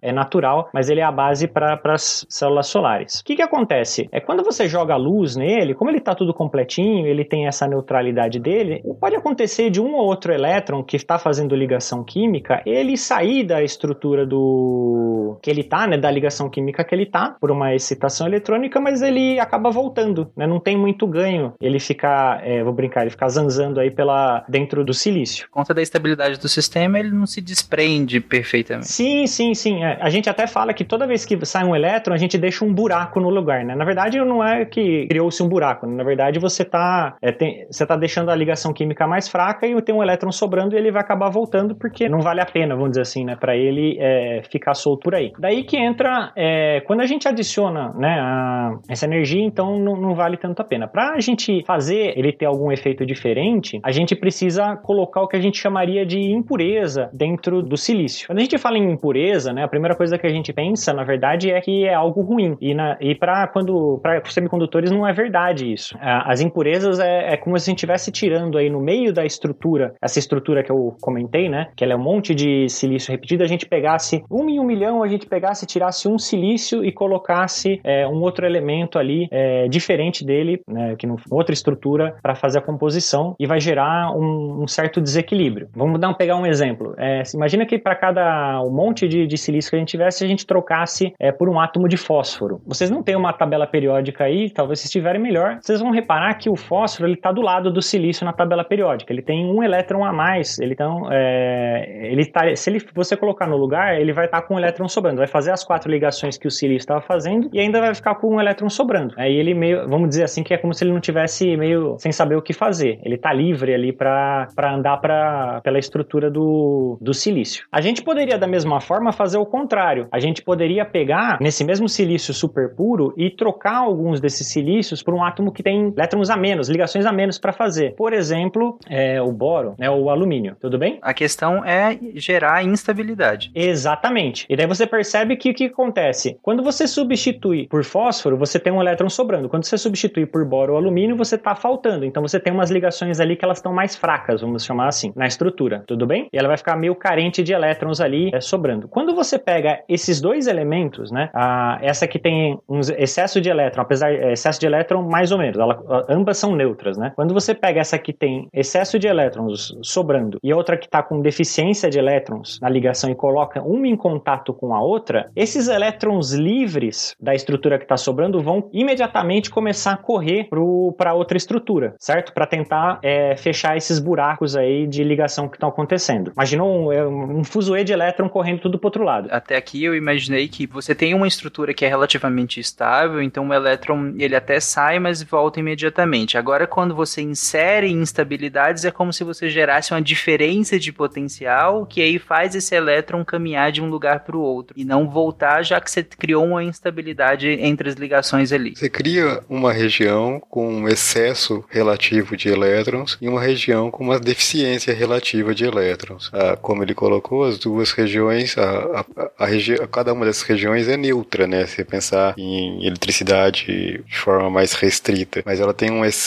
é, natural, mas ele é a base para as células solares. O que, que acontece? É quando você joga luz nele, como ele está tudo completinho, ele tem essa neutralidade dele, pode acontecer de um ou outro elétron que está fazendo ligação química, ele sair da estrutura do que ele está, né, da ligação química que ele está, por uma excitação eletrônica, mas ele acaba voltando, né, não tem muito ganho ele ficar, é, vou brincar, ele ficar zanzando aí pela dentro do silício. Por conta da estabilidade do sistema, ele não se desprende perfeitamente. Sim, sim, sim. É, a gente até fala que toda vez que sai um elétron, a gente deixa um buraco no lugar, né? Na verdade, não é que criou-se um buraco. Né? Na verdade, você está é, você tá deixando a ligação química mais fraca e tem um elétron sobrando e ele vai acabar voltando porque não vale a pena, vamos dizer assim, né? Para ele é, ficar solto por aí. Daí que entra, é, quando a gente adiciona né, a, essa energia, então não, não vale tanto a pena. Para a gente fazer ele ter algum efeito diferente, a gente precisa colocar o que a gente chamaria de impureza dentro do silício. Quando a gente fala em impureza, né, a primeira coisa que a gente pensa, na verdade, é que é algo ruim. E, e para quando para semicondutores não é verdade isso. As impurezas é, é como se a gente estivesse tirando aí no meio da estrutura, essa estrutura que eu comentei, né, que ela é um monte de silício repetido, a gente pegasse um em um milhão, a gente pegasse, tirasse um silício e colocasse é, um outro elemento ali é, diferente dele, né, que não outra estrutura para fazer a composição e vai gerar um, um certo desequilíbrio. Vamos dar um, pegar um exemplo. É, imagina que para cada um monte de, de, silício que a gente tivesse, a gente trocasse é, por um átomo de fósforo. Vocês não têm uma tabela periódica aí, talvez se estiverem melhor, vocês vão reparar que o fósforo ele está do lado do silício na tabela periódica. Ele tem um elétron a mais. Ele então, é, ele tá, se ele, você colocar no lugar, ele vai estar tá com um elétron sobrando. Vai fazer as quatro ligações que o silício estava fazendo e ainda vai ficar com um elétron sobrando. Aí ele meio, vamos dizer assim, que é como se ele não tivesse meio sem saber o que fazer. Ele está livre ali para andar pra, pela estrutura do, do silício. A gente poderia, da mesma forma, fazer o contrário. A gente poderia pegar nesse mesmo silício super puro e trocar alguns desses silícios por um átomo que tem elétrons a menos, ligações a menos para fazer. Por exemplo, é, o boro, né, o alumínio. Tudo bem? A questão é gerar instabilidade. Exatamente. E daí você percebe que o que acontece? Quando você substitui por fósforo, você tem um elétron sobrando. Quando você substitui por boro ou alumínio, você está faltando. Então você tem umas ligações ali que elas estão mais fracas, vamos chamar assim, na estrutura. Tudo bem? E ela vai ficar meio carente de elétrons ali é, sobrando. Quando você pega esses dois elementos, né? A, essa que tem um excesso de elétron, apesar é, excesso de elétron mais ou menos, ela, ambas são neutras, né? Quando você pega essa que tem excesso de elétrons sobrando e outra que está com deficiência de elétrons na ligação e coloca uma em contato com a outra, esses elétrons livres da estrutura que está sobrando vão imediatamente começar a correr para outra estrutura, certo? Para tentar é, fechar esses buracos aí de ligação que estão acontecendo. Imagina um, é, um de elétron correndo tudo para outro lado. Até aqui eu imaginei que você tem uma estrutura que é relativamente estável, então o elétron ele até sai, mas volta imediatamente. Agora, quando você insere instabilidades, é como se você gerasse uma diferença de potencial que aí faz esse elétron caminhar de um lugar para o outro e não voltar, já que você criou uma instabilidade entre as ligações ali. Você cria uma região com um excesso relativo de elétrons e uma região com uma deficiência relativa de elétrons. Ah, como ele colocou, as duas regiões, a, a, a regi cada uma dessas regiões é neutra, né? Se pensar em eletricidade de forma mais restrita, mas ela tem um excesso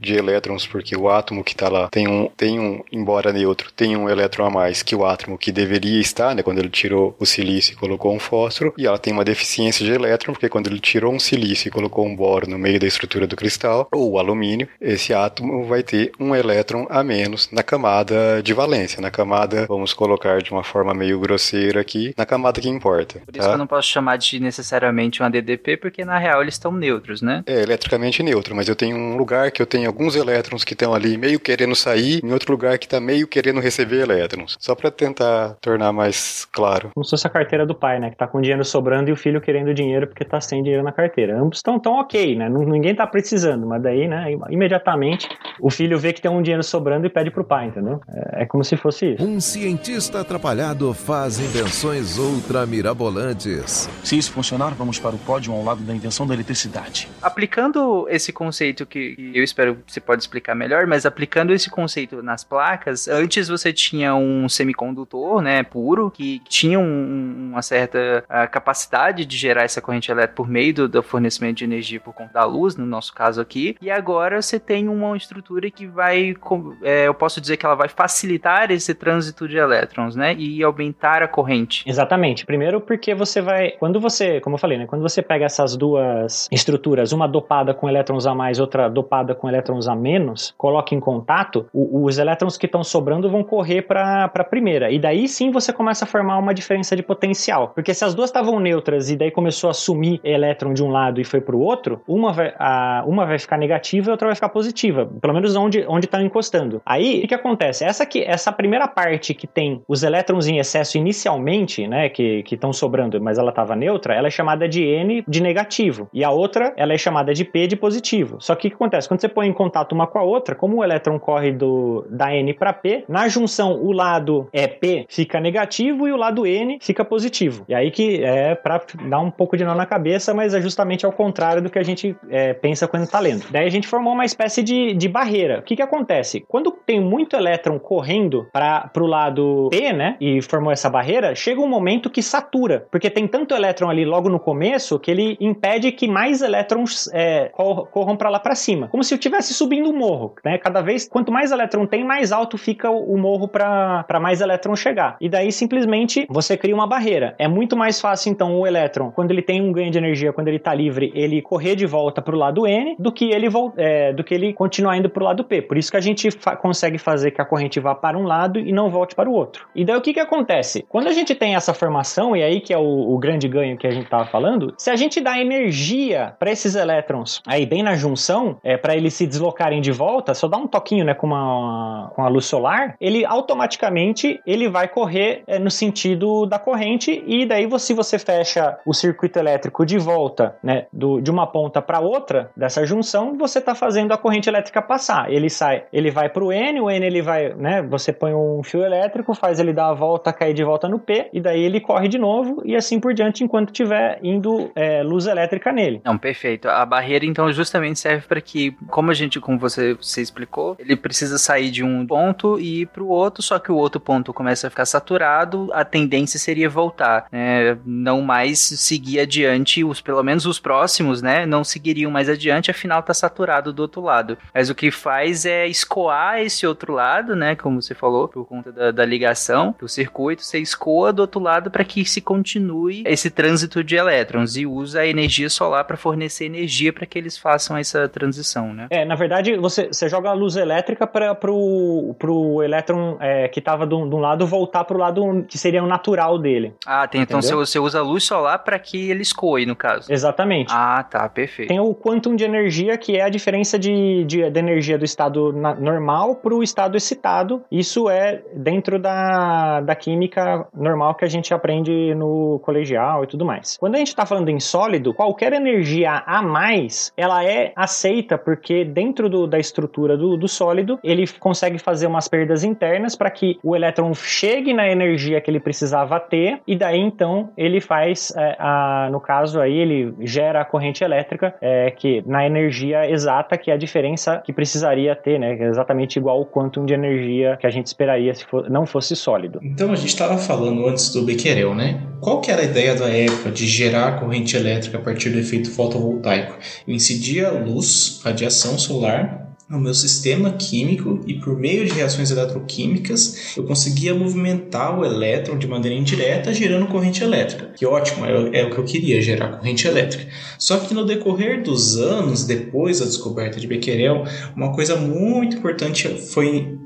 de elétrons porque o átomo que está lá tem um, tem um, embora neutro, tem um elétron a mais que o átomo que deveria estar, né? Quando ele tirou o silício e colocou um fósforo, e ela tem uma deficiência de elétron porque quando ele tirou um silício e colocou um boro no meio da estrutura do cristal ou o alumínio, esse átomo vai ter um elétron a menos na camada de valência, na camada, vamos colocar de uma forma meio grosseira aqui, na camada que importa. Por isso tá? que eu não posso chamar de necessariamente um ADDP, porque na real eles estão neutros, né? É, eletricamente neutro, mas eu tenho um lugar que eu tenho alguns elétrons que estão ali meio querendo sair, em outro lugar que está meio querendo receber elétrons. Só para tentar tornar mais claro. Como se fosse a carteira do pai, né? Que tá com dinheiro sobrando e o filho querendo dinheiro porque tá sem dinheiro na carteira. Ambos estão tão ok, né? Ninguém tá precisando, mas daí, né, imediatamente o filho vê que tem um dinheiro sobrando e pede pro pai, entendeu? É, é como se fosse isso. Um cientista atrapalhado faz invenções ultra mirabolantes. Se isso funcionar, vamos para o pódio ao lado da invenção da eletricidade. Aplicando esse conceito que eu espero que você pode explicar melhor, mas aplicando esse conceito nas placas, antes você tinha um semicondutor, né, puro, que tinha um, uma certa capacidade de gerar essa corrente elétrica por meio do, do fornecimento de energia por conta da luz, no nosso caso aqui, e agora você tem uma estrutura que vai, é, eu posso dizer que ela vai facilitar esse trânsito de elétrons, né, e aumentar a corrente. Exatamente. Primeiro porque você vai, quando você, como eu falei, né, quando você pega essas duas estruturas, uma dopada com elétrons a mais, outra dopada com elétrons a menos, coloca em contato, o, os elétrons que estão sobrando vão correr para a primeira, e daí sim você começa a formar uma diferença de potencial, porque se as duas estavam neutras e daí começou a sumir elétron de um lado e foi para o outro, uma vai, a, uma vai ficar negativa e outra vai ficar positiva, pelo menos onde está encostando. Aí o que, que acontece? Essa que essa primeira parte que tem os elétrons em excesso inicialmente, né, que estão sobrando, mas ela estava neutra, ela é chamada de N de negativo. E a outra, ela é chamada de P de positivo. Só que o que acontece? Quando você põe em contato uma com a outra, como o elétron corre do, da N para P, na junção o lado é P fica negativo e o lado N fica positivo. E aí que é para dar um pouco de nó na cabeça, mas é justamente ao contrário do que a gente é, pensa quando está lendo. Daí a gente formou uma espécie de, de barreira. O que, que acontece? Quando tem muito elétron correndo para o lado P, né, e formou essa barreira, chega um momento que satura, porque tem tanto elétron ali logo no começo que ele impede que mais elétrons é, corram para lá para cima, como se eu estivesse subindo um morro, né? Cada vez, quanto mais elétron tem, mais alto fica o, morro para mais elétron chegar. E daí simplesmente você cria uma barreira. É muito mais fácil então o elétron, quando ele tem um ganho de energia, quando ele está livre, ele correr de volta para o lado N, do que ele é, do que ele continuar indo para o lado P. Por isso que a gente fa consegue fazer que a corrente vá para um lado e não volte para o outro. E daí o que que acontece? Quando a gente tem essa formação e aí que é o, o grande ganho que a gente estava falando, se a gente dá energia para esses elétrons aí bem na junção, é para eles se deslocarem de volta, só dá um toquinho, né, com uma com a luz solar, ele automaticamente ele vai correr é, no sentido da corrente e daí se você fecha o circuito elétrico de volta, né, do, de uma ponta para outra dessa junção, você está fazendo a corrente elétrica passar. Ele sai, ele vai para o N, o N ele vai, né, você põe um fio elétrico, faz ele dar a volta, cair de volta no P e daí ele corre de novo e assim por diante enquanto tiver indo é, luz elétrica nele. Não, perfeito. A barreira então justamente serve para que, como a gente, como você, você explicou, ele precisa sair de um ponto e ir para o outro, só que o outro ponto começa a ficar saturado, a tendência seria voltar, né? não mais seguir adiante, os pelo menos os próximos, né, não seguiriam mais adiante, afinal tá saturado do outro lado. Mas o que faz é escoar esse outro lado, né, como você falou, por conta da, da ligação do circuito, você escoa do outro lado para que se continue esse trânsito de elétrons e usa a energia solar para fornecer energia para que eles façam essa transição, né? É, na verdade, você, você joga a luz elétrica para pro, pro elétron é, que estava de um lado voltar para o lado que seria o natural dele. Ah, tem. Então você, você usa a luz solar para que ele escoe, no caso. Exatamente. Ah, tá, perfeito. Tem o quantum de energia, que é a diferença de, de, de energia do estado na, normal para o estado excitado. Isso é dentro da, da química normal que a gente aprende no colegial e tudo mais. Quando a gente está falando em sólido, qualquer energia a mais, ela é aceita porque dentro do, da estrutura do, do sólido, ele consegue fazer umas perdas internas para que o elétron chegue na energia que ele precisava ter, e daí então ele faz, é, a, no caso aí, ele gera a corrente elétrica, é, que na energia exata, que é a diferença que precisaria ter, né? Exatamente igual o quantum de energia que a gente esperaria se for, não fosse sólido. Então a gente estava falando antes do Becquerel, né? Qual que era a ideia da época de gerar corrente elétrica a partir do efeito fotovoltaico? Incidia luz, radiação solar no meu sistema químico e por meio de reações eletroquímicas eu conseguia movimentar o elétron de maneira indireta gerando corrente elétrica. Que ótimo, é, é, o que eu queria, gerar corrente elétrica. Só que no decorrer dos anos, depois da descoberta de Becquerel, uma coisa muito importante foi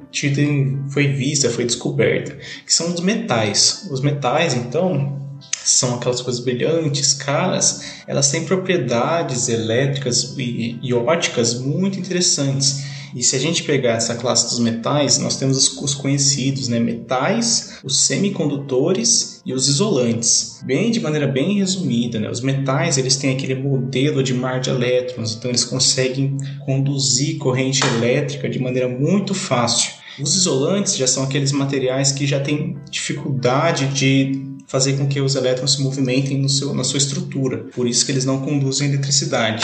foi vista, foi descoberta, que são os metais. Os metais, então, são aquelas coisas brilhantes, caras, elas têm propriedades elétricas e, e óticas muito interessantes. E se a gente pegar essa classe dos metais, nós temos os, conhecidos, né? Metais, os semicondutores e os isolantes. Bem de maneira bem resumida, né? Os metais, eles têm aquele modelo de mar de elétrons, então eles conseguem conduzir corrente elétrica de maneira muito fácil. Os isolantes já são aqueles materiais que já têm dificuldade de fazer com que os elétrons se movimentem seu, na sua estrutura. Por isso que eles não conduzem eletricidade.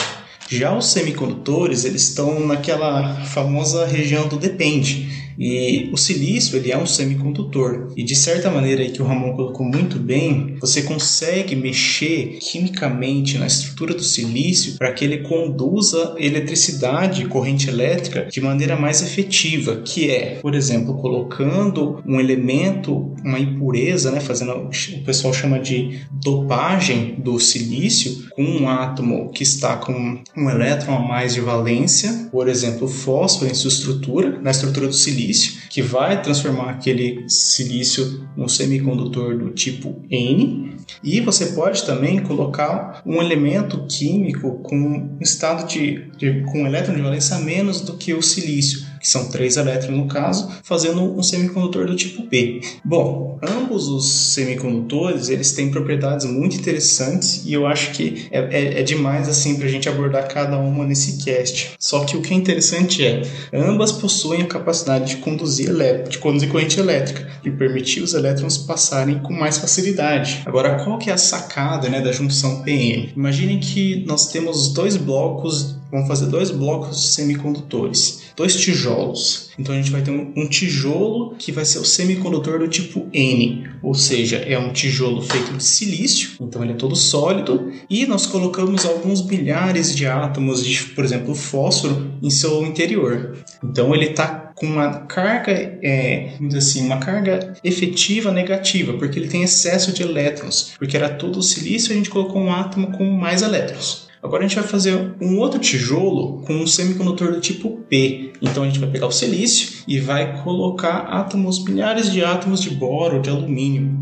Já os semicondutores, eles estão naquela famosa região do depende, e o silício, ele é um semicondutor. E de certa maneira aí que o Ramon colocou muito bem, você consegue mexer quimicamente na estrutura do silício para que ele conduza eletricidade, corrente elétrica, de maneira mais efetiva, que é, por exemplo, colocando um elemento, uma impureza, né, fazendo o pessoal chama de dopagem do silício com um átomo que está com um elétron a mais de valência, por exemplo, fósforo em sua estrutura, na estrutura do silício silício, que vai transformar aquele silício num semicondutor do tipo N. E você pode também colocar um elemento químico com estado de, de com elétron de valência menos do que o silício são três elétrons no caso, fazendo um semicondutor do tipo P. Bom, ambos os semicondutores eles têm propriedades muito interessantes e eu acho que é, é, é demais assim para a gente abordar cada uma nesse cast. Só que o que é interessante é, ambas possuem a capacidade de conduzir, de conduzir corrente elétrica e permitir os elétrons passarem com mais facilidade. Agora, qual que é a sacada né, da junção PN? Imaginem que nós temos dois blocos vamos fazer dois blocos semicondutores, dois tijolos. Então a gente vai ter um, tijolo que vai ser o semicondutor do tipo N, ou seja, é um tijolo feito de silício, então ele é todo sólido, e nós colocamos alguns bilhares de átomos de, por exemplo, fósforo em seu interior. Então ele está com uma carga, é, assim, uma carga efetiva negativa, porque ele tem excesso de elétrons, porque era todo silício a gente colocou um átomo com mais elétrons. Agora a gente vai fazer um outro tijolo com um semicondutor do tipo P. Então a gente vai pegar o silício e vai colocar átomos, milhares de átomos de boro, de alumínio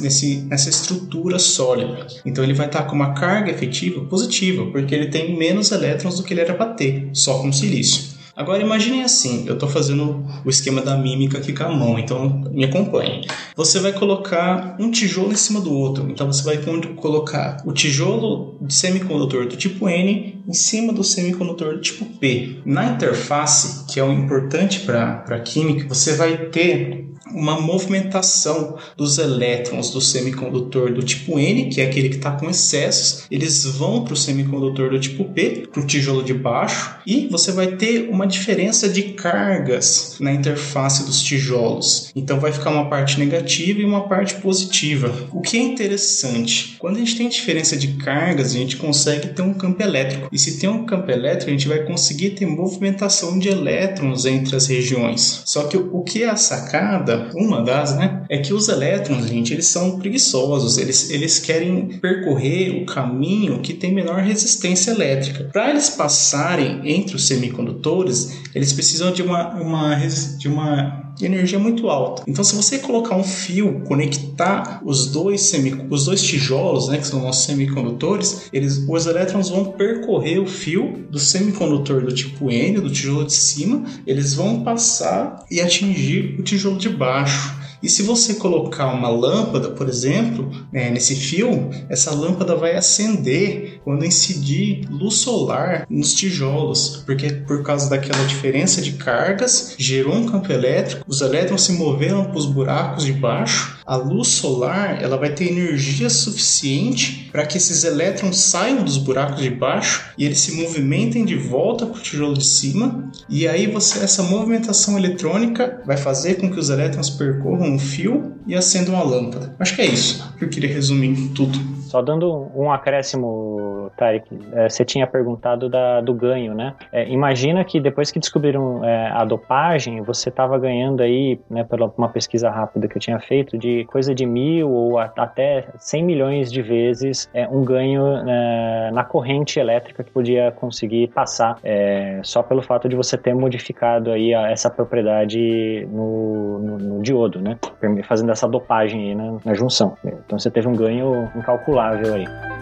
nesse, nessa estrutura sólida. Então ele vai estar com uma carga efetiva positiva, porque ele tem menos elétrons do que ele era para ter, só com silício. Agora imaginem assim, eu estou fazendo o esquema da mímica aqui com a mão, então me acompanhe. Você vai colocar um tijolo em cima do outro, então você vai colocar o tijolo de semicondutor do tipo N em cima do semicondutor do tipo P. Na interface, que é o importante para a química, você vai ter uma movimentação dos elétrons do semicondutor do tipo N, que é aquele que está com excessos, eles vão para o semicondutor do tipo P, para o tijolo de baixo, e você vai ter uma diferença de cargas na interface dos tijolos. Então vai ficar uma parte negativa e uma parte positiva. O que é interessante, quando a gente tem diferença de cargas, a gente consegue ter um campo elétrico. E se tem um campo elétrico, a gente vai conseguir ter movimentação de elétrons entre as regiões. Só que o que é a sacada uma das, né, é que os elétrons, gente, eles são preguiçosos, eles, eles querem percorrer o caminho que tem menor resistência elétrica. Para eles passarem entre os semicondutores, eles precisam de uma, uma, de uma energia muito alta. Então, se você colocar um fio, conectar os dois, semi, os dois tijolos, né, que são nossos semicondutores, eles, os elétrons vão percorrer o fio do semicondutor do tipo N, do tijolo de cima, eles vão passar e atingir o tijolo de baixo. E se você colocar uma lâmpada, por exemplo, né, nesse fio, essa lâmpada vai acender quando incidir luz solar nos tijolos, porque por causa daquela diferença de cargas gerou um campo elétrico, os elétrons se moveram para os buracos de baixo. A luz solar ela vai ter energia suficiente para que esses elétrons saiam dos buracos de baixo e eles se movimentem de volta para o tijolo de cima. E aí você essa movimentação eletrônica vai fazer com que os elétrons percorram um fio e acendam a lâmpada. Acho que é isso que eu queria resumir tudo. Só dando um acréscimo, Tarek, é, você tinha perguntado da, do ganho, né? É, imagina que depois que descobriram é, a dopagem, você estava ganhando aí, né, pela uma pesquisa rápida que eu tinha feito, de coisa de mil ou a, até 100 milhões de vezes é, um ganho é, na corrente elétrica que podia conseguir passar é, só pelo fato de você ter modificado aí a, essa propriedade no, no, no, diodo, né? Fazendo essa dopagem aí na junção. Então você teve um ganho incalculável aí.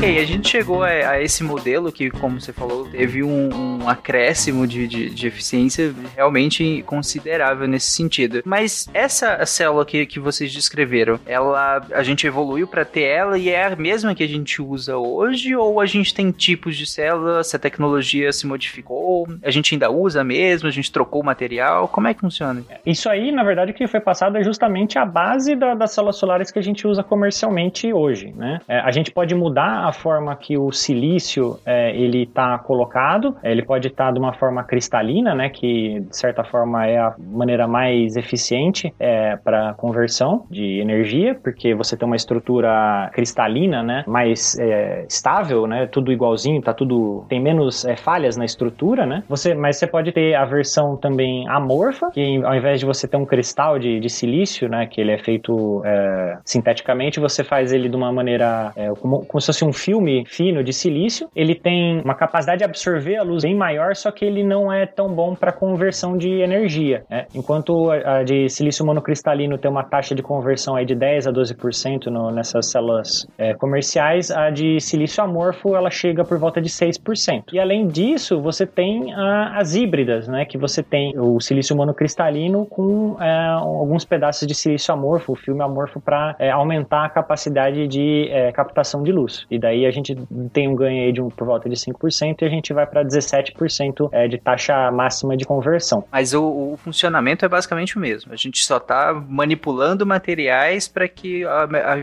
Ok, a gente chegou a, a, esse modelo que, como você falou, teve um, um acréscimo de, de, de, eficiência realmente considerável nesse sentido. Mas essa célula que, que vocês descreveram, ela a gente evoluiu para ter ela e é a mesma que a gente usa hoje? Ou a gente tem tipos de célula, se a tecnologia se modificou, a gente ainda usa mesmo, a gente trocou o material? Como é que funciona? Isso aí, na verdade, o que foi passado é justamente a base da, das células solares que a gente usa comercialmente hoje, né? É, a gente pode mudar a forma que o silício é, ele está colocado. É, ele pode estar tá de uma forma cristalina, né, que de certa forma é a maneira mais eficiente é, para conversão de energia, porque você tem uma estrutura cristalina, né, mais é, estável, né, tudo igualzinho, tá tudo tem menos é, falhas na estrutura, né. Você, mas você pode ter a versão também amorfa, que ao invés de você ter um cristal de, de silício, né, que ele é feito é, sinteticamente, você faz ele de uma maneira como, como se fosse um filme fino de silício. Ele tem uma capacidade de absorver a luz bem maior, só que ele não é tão bom para conversão de energia. Né? Enquanto a de silício monocristalino tem uma taxa de conversão aí de 10 a 12% no, nessas células é, comerciais, a de silício amorfo ela chega por volta de 6%. E além disso, você tem a, as híbridas, né? que você tem o silício monocristalino com é, alguns pedaços de silício amorfo, filme amorfo, para é, aumentar a capacidade de é, captação de luz. E daí a gente tem um ganho aí de um, por volta de 5% e a gente vai para 17% é, de taxa máxima de conversão. Mas o, o, funcionamento é basicamente o mesmo. A gente só está manipulando materiais para que a, a,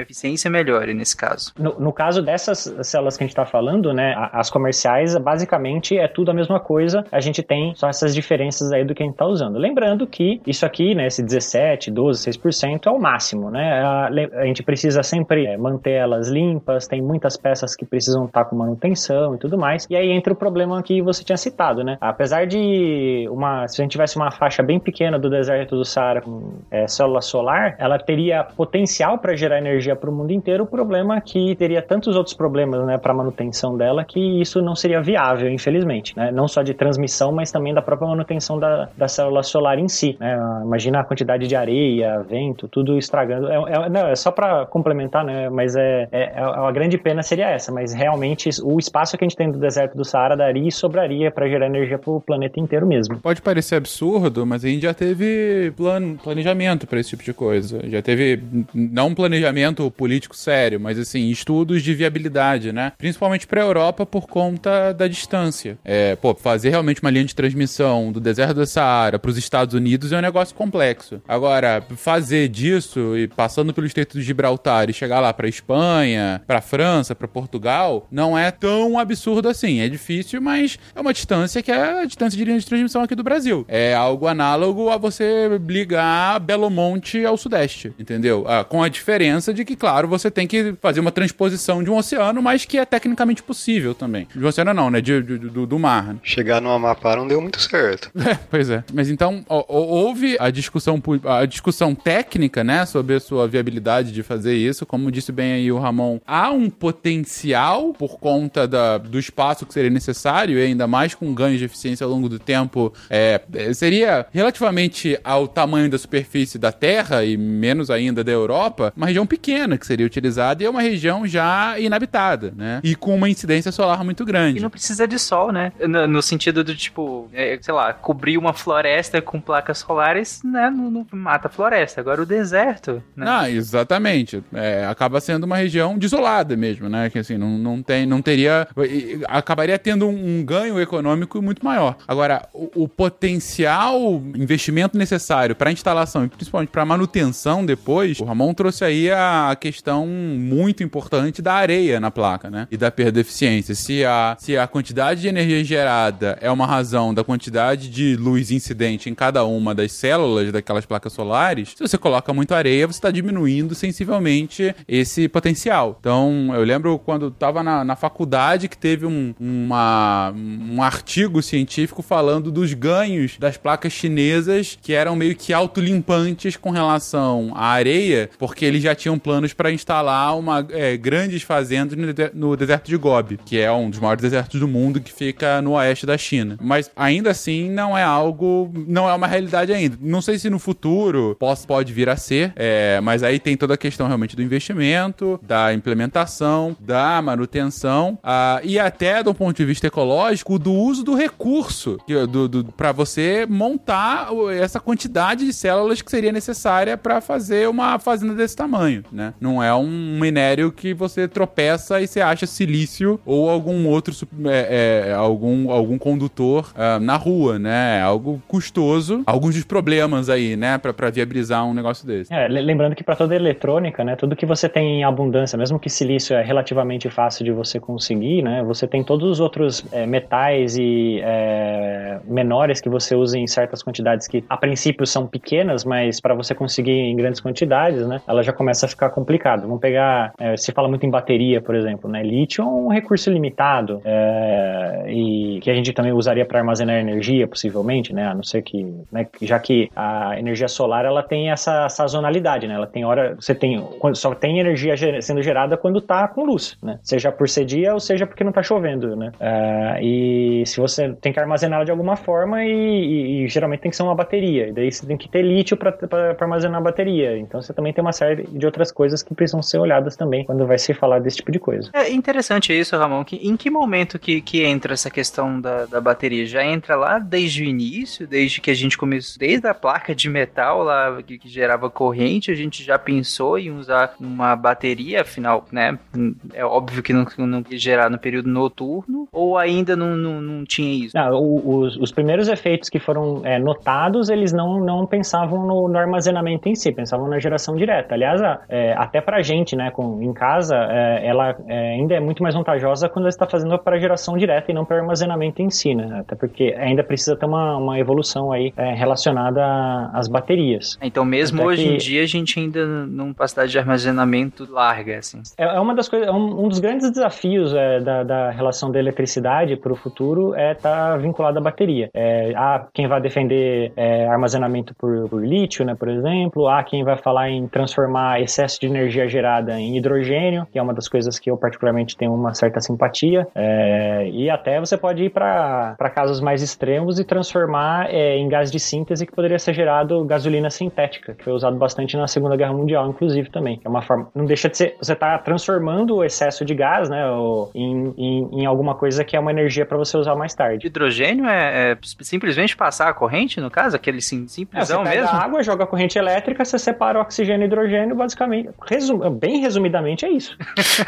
eficiência melhore nesse caso. No, no, caso dessas células que a gente está falando, né, as comerciais, basicamente é tudo a mesma coisa. A gente tem só essas diferenças aí do que a gente está usando. Lembrando que isso aqui, né, esse 17, 12, 6% é o máximo, né? A, a gente precisa sempre é, manter elas limpas, tem muitas peças que precisam estar com manutenção e tudo mais. E aí entra o problema que você tinha citado, né? Apesar de uma, se a gente tivesse uma faixa bem pequena do deserto do Saara com é, célula solar, ela teria potencial para gerar energia para o mundo inteiro. O problema é que teria tantos outros problemas, né, para manutenção dela que isso não seria viável, infelizmente, né? Não só de transmissão, mas também da própria manutenção da, da célula solar em si. Né? Imagina a quantidade de areia, vento, tudo estragando. É, é, não, é só para complementar, né? Mas é, é, é a grande pena seria essa, mas realmente o espaço que a gente tem do deserto do Saara daria e sobraria para gerar energia para o planeta inteiro mesmo. Pode parecer absurdo, mas a gente já teve plan planejamento para esse tipo de coisa. Já teve não um planejamento político sério, mas assim, estudos de viabilidade, né? Principalmente para a Europa por conta da distância. É, pô, fazer realmente uma linha de transmissão do deserto do Saara para os Estados Unidos é um negócio complexo. Agora, fazer disso e passando pelo Estreito de Gibraltar e chegar lá para Espanha, para França, para Portugal, não é tão absurdo assim. É difícil, mas é uma distância que é a distância de linha de transmissão aqui do Brasil. É algo análogo a você ligar Belo Monte ao Sudeste, entendeu? Ah, com a diferença de que, claro, você tem que fazer uma transposição de um oceano, mas que é tecnicamente possível também. De um oceano não, né? De, de, do, do mar. Chegar no Amapá não deu muito certo. <laughs> É, pois é. Mas então, ó, houve a discussão, a discussão técnica, né, sobre a sua viabilidade de fazer isso. Como disse bem aí o Ramon, há um potencial por conta da, do espaço que seria necessário, e ainda mais com ganhos de eficiência ao longo do tempo, é, seria relativamente ao tamanho da superfície da Terra e menos ainda da Europa, uma região pequena que seria utilizada e é uma região já inabitada, né? E com uma incidência solar muito grande. E não precisa de sol, né? No, no sentido do tipo, é, sei lá, cobrir uma floresta com placas solares, né? Não, não mata a floresta. Agora o deserto, né? Ah, exatamente. É, acaba sendo uma região desolada mesmo, né? Que assim, não, não tem, não teria. Acabaria tendo um, um ganho econômico muito maior. Agora, o, o potencial investimento necessário para instalação e principalmente para manutenção depois, o Ramon trouxe aí a questão muito importante da areia na placa, né? E da perda de eficiência. Se a, se a quantidade de energia gerada é uma razão da quantidade de luz incidente em cada uma das células daquelas placas solares, se você coloca muito areia, você está diminuindo sensivelmente esse potencial. Então, eu lembro quando estava na, na faculdade que teve um, uma, um artigo científico falando dos ganhos das placas chinesas que eram meio que autolimpantes com relação à areia, porque eles já tinham planos para instalar uma, é, grandes fazendas no, de, no deserto de Gobi, que é um dos maiores desertos do mundo que fica no oeste da China. Mas ainda assim não é algo, não é uma realidade ainda. Não sei se no futuro pode vir a ser, é, mas aí tem toda a questão realmente do investimento, da implementação, da manutenção uh, e até do ponto de vista ecológico do uso do recurso do, do para você montar essa quantidade de células que seria necessária para fazer uma fazenda desse tamanho, né? Não é um minério que você tropeça e você acha silício ou algum outro é, é, algum, algum condutor uh, na rua, né? É algo custoso, alguns dos problemas aí, né, para viabilizar um negócio desse. É, lembrando que para toda eletrônica, né, tudo que você tem em abundância, mesmo que silício é relativamente fácil de você conseguir, né, você tem todos os outros é, metais e é, menores que você usa em certas quantidades que a princípio são pequenas, mas para você conseguir em grandes quantidades, né, ela já começa a ficar complicado. Vamos pegar, é, se fala muito em bateria, por exemplo, né, lítio é um recurso limitado é, e que a gente também usaria para armazenar energia, possivelmente, né, a não ser que, né, já que a energia solar ela tem essa sazonalidade, né, ela tem hora, você tem, só tem energia sendo gerada quando tá com luz, né, seja por ser dia ou seja porque não tá chovendo, né, é, e se você tem que armazená-la de alguma forma e, e, e, geralmente tem que ser uma bateria, e daí você tem que ter lítio para armazenar a bateria, então você também tem uma série de outras coisas que precisam ser olhadas também quando vai se falar desse tipo de coisa. É interessante isso, Ramon, que em que momento que, que entra essa questão da, da bateria? Já entra lá desde o início, desde que a gente começou, desde a placa de metal lá que, que gerava corrente, a gente já pensou em usar uma bateria, afinal, né? É óbvio que não, não ia gerar no período noturno, ou ainda não, não, não tinha isso? Não, os, os primeiros efeitos que foram é, notados, eles não, não pensavam no, no, armazenamento em si, pensavam na geração direta. Aliás, é, até pra gente, né, com, em casa, é, ela é, ainda é muito mais vantajosa quando você está fazendo para geração direta e não para armazenamento em si, né? Até porque ainda precisa ter uma, uma evolução aí é, relacionada às baterias. Então, mesmo Até hoje que... em dia, a gente ainda numa capacidade de armazenamento larga, assim. É, é uma das coisas, um, um dos grandes desafios é, da, da relação da eletricidade para o futuro é estar tá vinculado à bateria. É, há quem vai defender é, armazenamento por, por lítio, né, por exemplo. Há quem vai falar em transformar excesso de energia gerada em hidrogênio, que é uma das coisas que eu particularmente tenho uma certa simpatia. É, e até você pode ir para casos mais extremos e transformar é, em gás de síntese que poderia ser gerado gasolina sintética, que foi usado bastante na Segunda Guerra Mundial, inclusive também. É uma forma, não deixa de ser, você está transformando o excesso de gás, né, em, em, em alguma coisa que é uma energia para você usar mais tarde. Hidrogênio é, é, simplesmente passar a corrente, no caso, aquele sim, simplesão é, você mesmo? água, joga a corrente elétrica, você separa o oxigênio e hidrogênio, basicamente, resum, bem resumidamente é isso.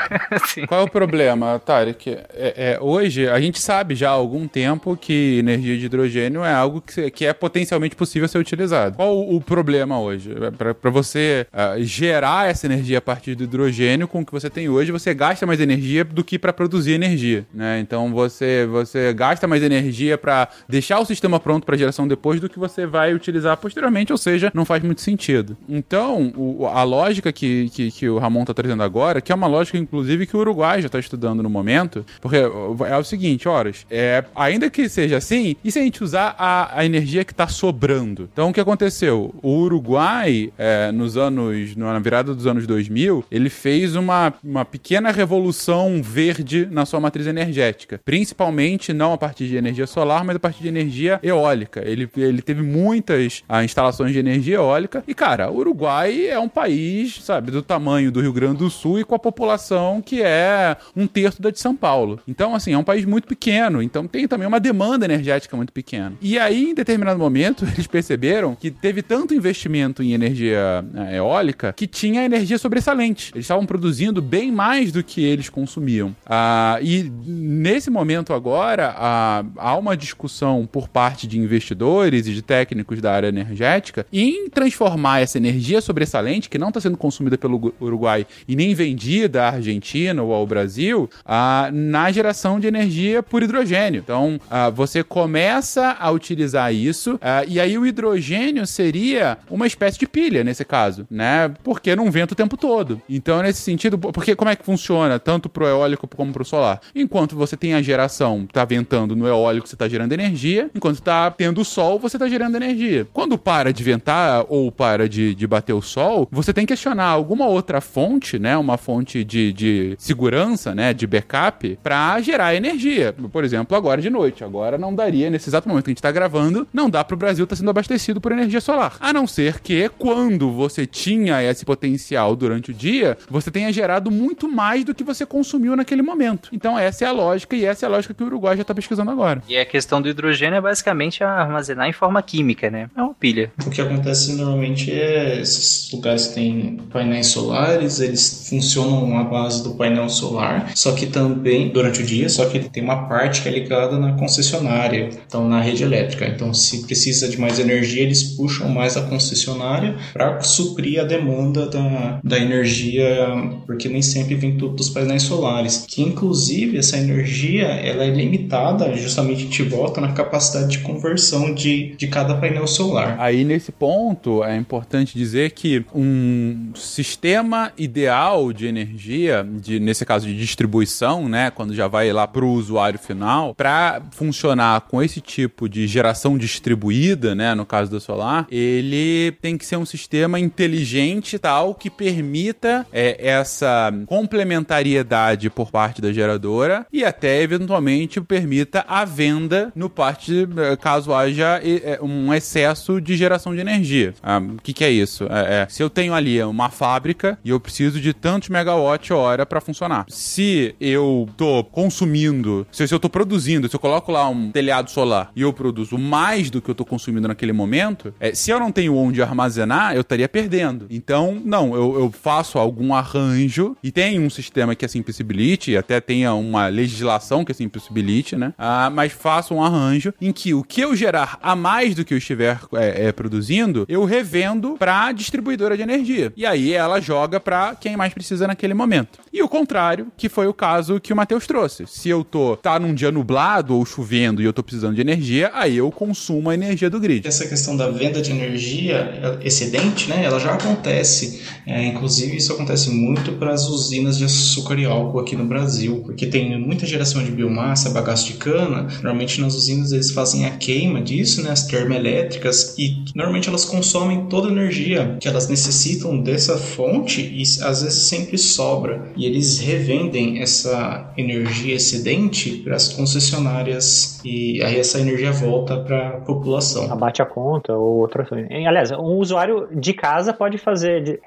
<laughs> Qual é o problema, Tarek? É, é, hoje, a gente sabe já há algum tempo que energia de hidrogênio é algo que, que é potencialmente possível ser utilizado. Qual o, o problema hoje? É, Para você uh, gerar essa energia a partir do hidrogênio com o que você tem hoje, você gasta mais energia do que para produzir energia, né? Então você, você gasta mais energia para deixar o sistema pronto para geração depois do que você vai utilizar posteriormente, ou seja, não faz muito sentido. Então, o, a lógica que, que, que o Ramon está trazendo agora, que é uma lógica, inclusive, que o Uruguai já está estudando no momento, porque é o seguinte, horas, é, ainda que seja assim, e se a gente usar a, a energia que está sobrando? Então, o que aconteceu? O Uruguai, é, nos anos, na virada dos anos 2000, ele fez uma uma pequena revolução verde na sua matriz energética. Principalmente não a partir de energia solar, mas a partir de energia eólica. Ele, ele teve muitas ah, instalações de energia eólica. E, cara, o Uruguai é um país, sabe, do tamanho do Rio Grande do Sul e com a população que é um terço da de São Paulo. Então, assim, é um país muito pequeno. Então tem também uma demanda energética muito pequena. E aí, em determinado momento, <laughs> eles perceberam que teve tanto investimento em energia eh, eólica que tinha energia sobressalente. Eles estavam produzindo bem mais do que eles consumiam. Ah, e nesse momento agora, ah, há uma discussão por parte de investidores e de técnicos da área energética em transformar essa energia sobressalente, que não está sendo consumida pelo Uruguai e nem vendida à Argentina ou ao Brasil, ah, na geração de energia por hidrogênio. Então, ah, você começa a utilizar isso, ah, e aí o hidrogênio seria uma espécie de pilha nesse caso, né? Porque não venta o tempo todo. Então, nesse sentido, porque como é que funciona tanto pro eólico como pro solar? Enquanto você tem a geração, tá ventando no eólico, você tá gerando energia, enquanto tá tendo o sol, você tá gerando energia. Quando para de ventar ou para de, de bater o sol, você tem que acionar alguma outra fonte, né? Uma fonte de, de segurança, né? De backup, para gerar energia. Por exemplo, agora de noite. Agora não daria, nesse exato momento que a gente tá gravando, não dá pro Brasil estar tá sendo abastecido por energia solar. A não ser que quando você tinha esse potencial durante o dia, você tenha gerado muito mais do que você consumiu naquele momento. Então essa é a lógica e essa é a lógica que o Uruguai já está pesquisando agora. E a questão do hidrogênio é basicamente armazenar em forma química, né? É uma pilha. O que acontece normalmente é esses lugares têm painéis solares, eles funcionam à base do painel solar, só que também durante o dia, só que ele tem uma parte que é ligada na concessionária, então na rede elétrica. Então se precisa de mais energia, eles puxam mais a concessionária para suprir a demanda da, da energia, porque nem sempre vem tudo dos painéis solares. Que inclusive essa energia ela é limitada, justamente a gente volta na capacidade de conversão de, de cada painel solar. Aí nesse ponto é importante dizer que um sistema ideal de energia, de, nesse caso de distribuição, né, quando já vai lá para o usuário final, para funcionar com esse tipo de geração distribuída, né, no caso do solar, ele tem que ser um sistema inteligente tal que permita é, essa complementariedade por parte da geradora e até eventualmente permita a venda no parte eh, caso haja eh, um excesso de geração de energia. Ah, o que, que, é isso? É, é, se eu tenho ali uma fábrica e eu preciso de tantos megawatt hora para funcionar. Se eu tô consumindo, se, se eu tô produzindo, se eu coloco lá um telhado solar e eu produzo mais do que eu tô consumindo naquele momento, é, se eu não tenho onde armazenar, eu estaria perdendo. Então, não, eu, eu faço algum arranjo e tem um sistema que assim possibilite, até tenha uma legislação que assim possibilite, né? Ah, mas faço um arranjo em que o que eu gerar a mais do que eu estiver é, é, produzindo, eu revendo para distribuidora de energia. E aí ela joga para quem mais precisa naquele momento. E o contrário, que foi o caso que o Matheus trouxe. Se eu tô tá num dia nublado ou chovendo e eu tô precisando de energia, aí eu consumo a energia do grid. Essa questão da venda de energia excedente, né, ela já acontece. É, inclusive isso acontece muito para as usinas de açúcar e álcool aqui no Brasil, porque tem muita geração de biomassa, bagaço de cana. Normalmente nas usinas eles fazem a queima disso, né, as termoelétricas, e normalmente elas consomem toda a energia que elas necessitam dessa fonte e às vezes sempre sobra. E eles revendem essa energia excedente para as concessionárias e aí essa energia volta para a população. Abate a conta ou outra coisa. Aliás, um usuário de casa pode fazer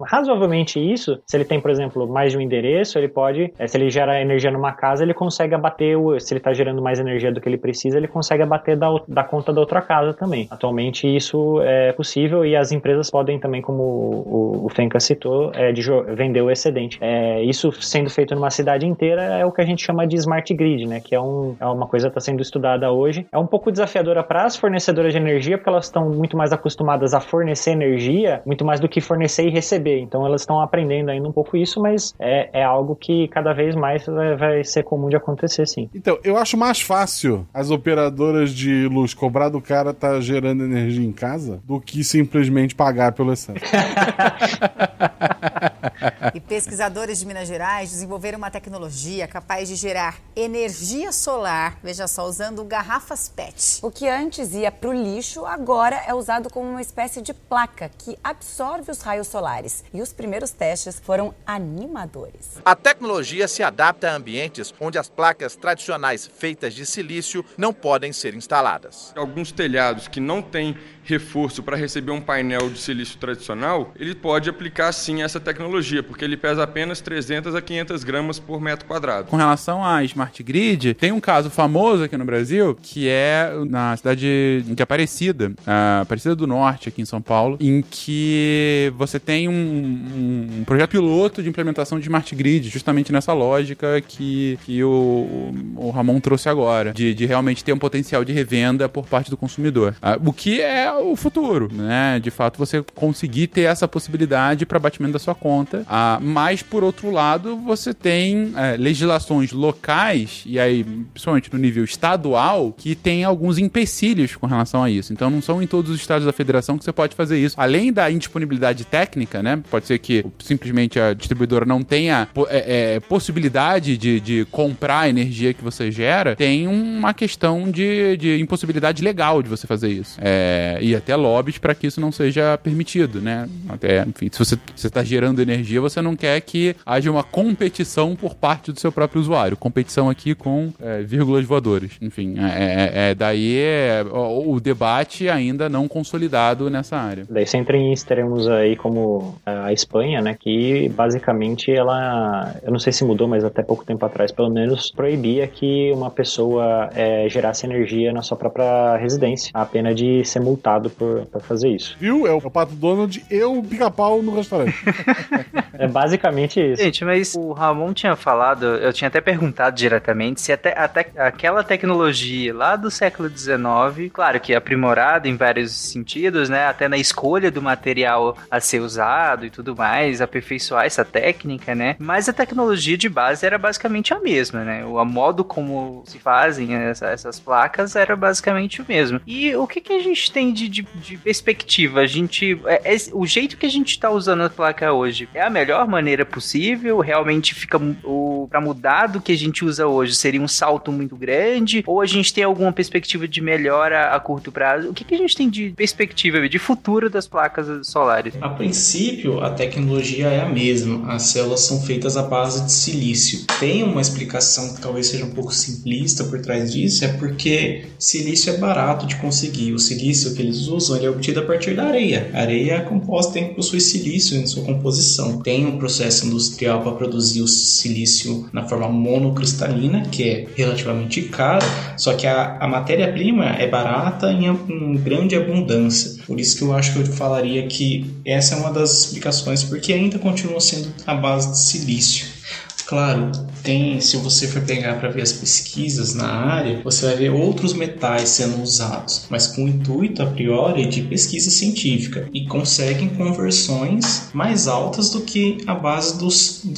razoavelmente isso. Se ele tem, por exemplo, mais de um endereço, ele pode, eh, se ele gera energia numa casa, ele consegue abater, o, se ele está gerando mais energia do que ele precisa, ele consegue abater da, da conta da outra casa também. Atualmente isso é possível e as empresas podem também, como o, o Fenka citou, é, de vender o excedente. É, isso sendo feito numa cidade inteira é o que a gente chama de smart grid, né? Que é, um, é uma coisa que está sendo estudada hoje. É um pouco desafiadora para as fornecedoras de energia, porque elas estão muito mais acostumadas a fornecer energia, muito mais do que fornecer e receber. Então elas estão aprendendo ainda um pouco isso, mas é, é algo que cada vez mais vai, vai ser comum de acontecer, sim. Então, eu acho mais fácil as operadoras de luz cobrar do cara tá gerando energia em casa do que simplesmente pagar pelo excesso. <laughs> e pesquisadores de Minas Gerais desenvolveram uma tecnologia capaz de gerar energia solar, veja só, usando garrafas PET. O que antes ia para o lixo, agora é usado como uma espécie de placa que absorve os raios solares. E os primeiros testes foram animadores. A tecnologia se adapta a ambientes onde as placas tradicionais feitas de silício não podem ser instaladas. Alguns telhados que não têm reforço para receber um painel de silício tradicional, ele pode aplicar sim essa tecnologia, porque ele pesa apenas 300 a 500 gramas por metro quadrado. Com relação à Smart Grid, tem um caso famoso aqui no Brasil, que é na cidade de Aparecida, Aparecida do Norte, aqui em São Paulo, em que você tem um, um, um projeto piloto de implementação de Smart Grid, justamente nessa lógica que, que o, o Ramon trouxe agora, de, de realmente ter um potencial de revenda por parte do consumidor. Ah, o que é o futuro, né? De fato, você conseguir ter essa possibilidade para batimento da sua conta. Ah, mas, por outro lado, você tem é, legislações locais, e aí, principalmente no nível estadual, que tem alguns empecilhos com relação a isso. Então, não são em todos os estados da federação que você pode fazer isso. Além da indisponibilidade técnica, né? Pode ser que simplesmente a distribuidora não tenha é, é, possibilidade de, de comprar a energia que você gera, tem uma questão de, de impossibilidade legal de você fazer isso. É, e até lobbies para que isso não seja permitido, né? Até, enfim, se você está gerando energia, você não quer que haja uma competição por parte do seu próprio usuário. Competição aqui com é, vírgulas voadoras. Enfim, é, é, é daí é, o, o, debate ainda não consolidado nessa área. Daí você entra em extremos aí como a Espanha, né? Que basicamente ela, eu não sei se mudou, mas até pouco tempo atrás, pelo menos, proibia que uma pessoa é, gerasse energia na sua própria residência, a pena de ser multado por, por fazer isso. Viu? É o Pato Donald e o pica-pau no restaurante. <laughs> é basicamente isso. Gente, mas o Ramon tinha falado, eu tinha até perguntado diretamente se até, até aquela tecnologia lá do século XIX, claro que aprimorada em vários sentidos, né? Até na escolha do material a ser usado e tudo mais, aperfeiçoar essa técnica, né? Mas a tecnologia de base era basicamente a mesma, né? O modo como se fazem essa, essas placas era basicamente o mesmo. E o que, que a gente tem de, de, de perspectiva? A gente. É, é, o jeito que a gente está usando a placa hoje é a melhor maneira possível? Realmente fica. O, pra mudar do que a gente usa hoje seria um salto muito grande? Ou a gente tem alguma perspectiva de melhora a curto prazo? O que, que a gente tem de perspectiva, de futuro das placas solares? A princípio, a tecnologia é a mesma. As células são feitas à base de silício. Tem uma explicação que talvez seja um pouco simplista por trás disso, é porque silício é barato de conseguir. O silício que eles usam ele é obtido a partir da areia. A areia é composta, tem, possui silício em sua composição. Tem um processo industrial para produzir o silício na forma monocristalina, que é relativamente caro, só que a, a matéria-prima é barata em, em grande abundância. Por isso que eu acho que eu falaria que essa é uma das explicações, porque ainda continua sendo a base de silício. Claro, tem, se você for pegar para ver as pesquisas na área, você vai ver outros metais sendo usados, mas com o intuito a priori de pesquisa científica e conseguem conversões mais altas do que a base do,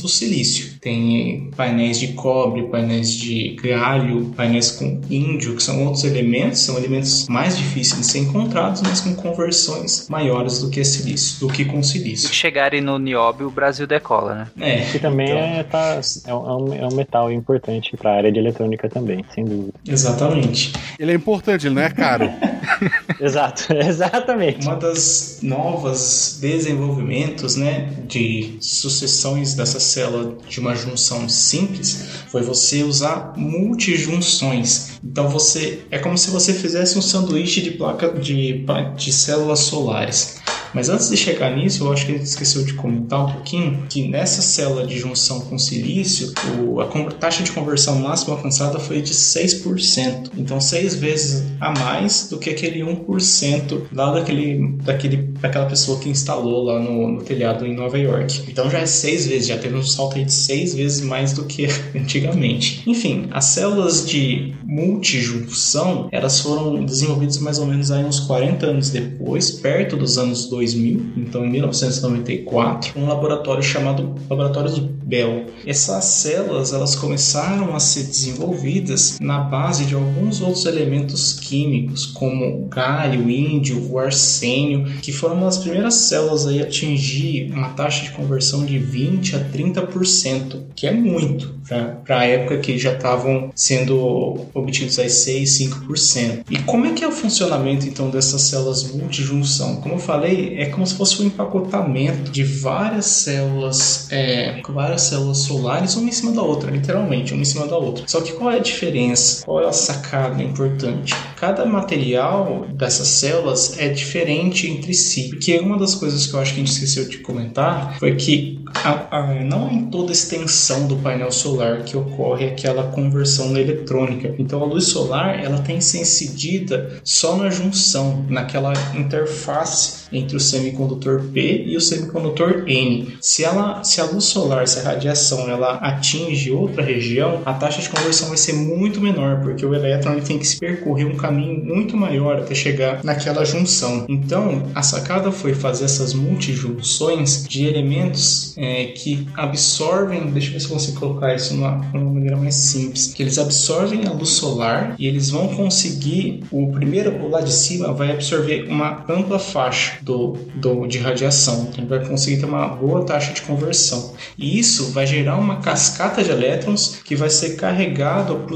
do silício. Tem painéis de cobre, painéis de galho, painéis com índio, que são outros elementos, são elementos mais difíceis de ser encontrados, mas com conversões maiores do que silício, do que com silício. Se chegarem no nióbio, o Brasil decola, né? É. Que também então... é, tá, é, um, é um metal importante para a área de eletrônica também, sem dúvida. Exatamente. Ele é importante, ele não é caro. <laughs> Exato, <laughs> exatamente. Uma das novas desenvolvimentos, né, de sucessões dessa célula de uma junção simples foi você usar multijunções. Então você é como se você fizesse um sanduíche de placa de, de células solares. Mas antes de chegar nisso, eu acho que a gente esqueceu de comentar um pouquinho que nessa célula de junção com silício, o, a taxa de conversão máxima alcançada foi de 6%. Então, seis vezes a mais do que aquele 1% lá daquele, daquele, daquela pessoa que instalou lá no, no telhado em Nova York. Então, já é seis vezes, já teve um salto aí de seis vezes mais do que <laughs> antigamente. Enfim, as células de multijunção, elas foram desenvolvidas mais ou menos aí uns 40 anos depois, perto dos anos 2000, então em 1994, um laboratório chamado Laboratório Bell. Essas células elas começaram a ser desenvolvidas na base de alguns outros elementos químicos, como o galho, o índio, o arsênio, que foram das primeiras células a atingir uma taxa de conversão de 20 a 30%, que é muito para a época que já estavam sendo obtidos aí 6, 5%. E como é que é o funcionamento então dessas células multijunção? Como eu falei, é como se fosse um empacotamento de várias células, é, várias células solares uma em cima da outra, literalmente, uma em cima da outra. Só que qual é a diferença? Qual é a sacada importante? Cada material dessas células é diferente entre si, porque uma das coisas que eu acho que a gente esqueceu de comentar foi que a, a, não em toda a extensão do painel solar que ocorre aquela conversão eletrônica. Então a luz solar ela tem que ser incidida só na junção, naquela interface entre o semicondutor P e o semicondutor N. Se ela, se a luz solar, se a radiação ela atinge outra região, a taxa de conversão vai ser muito menor, porque o elétron tem que se percorrer um caminho muito maior até chegar naquela junção. Então, a sacada foi fazer essas multijunções de elementos é, que absorvem, deixa eu ver se eu consigo colocar isso de uma, maneira mais simples, que eles absorvem a luz solar e eles vão conseguir, o primeiro, o lá de cima, vai absorver uma ampla faixa do, do, de radiação. Então, ele vai conseguir ter uma boa taxa de conversão. E isso vai gerar uma cascata de elétrons que vai ser carregado para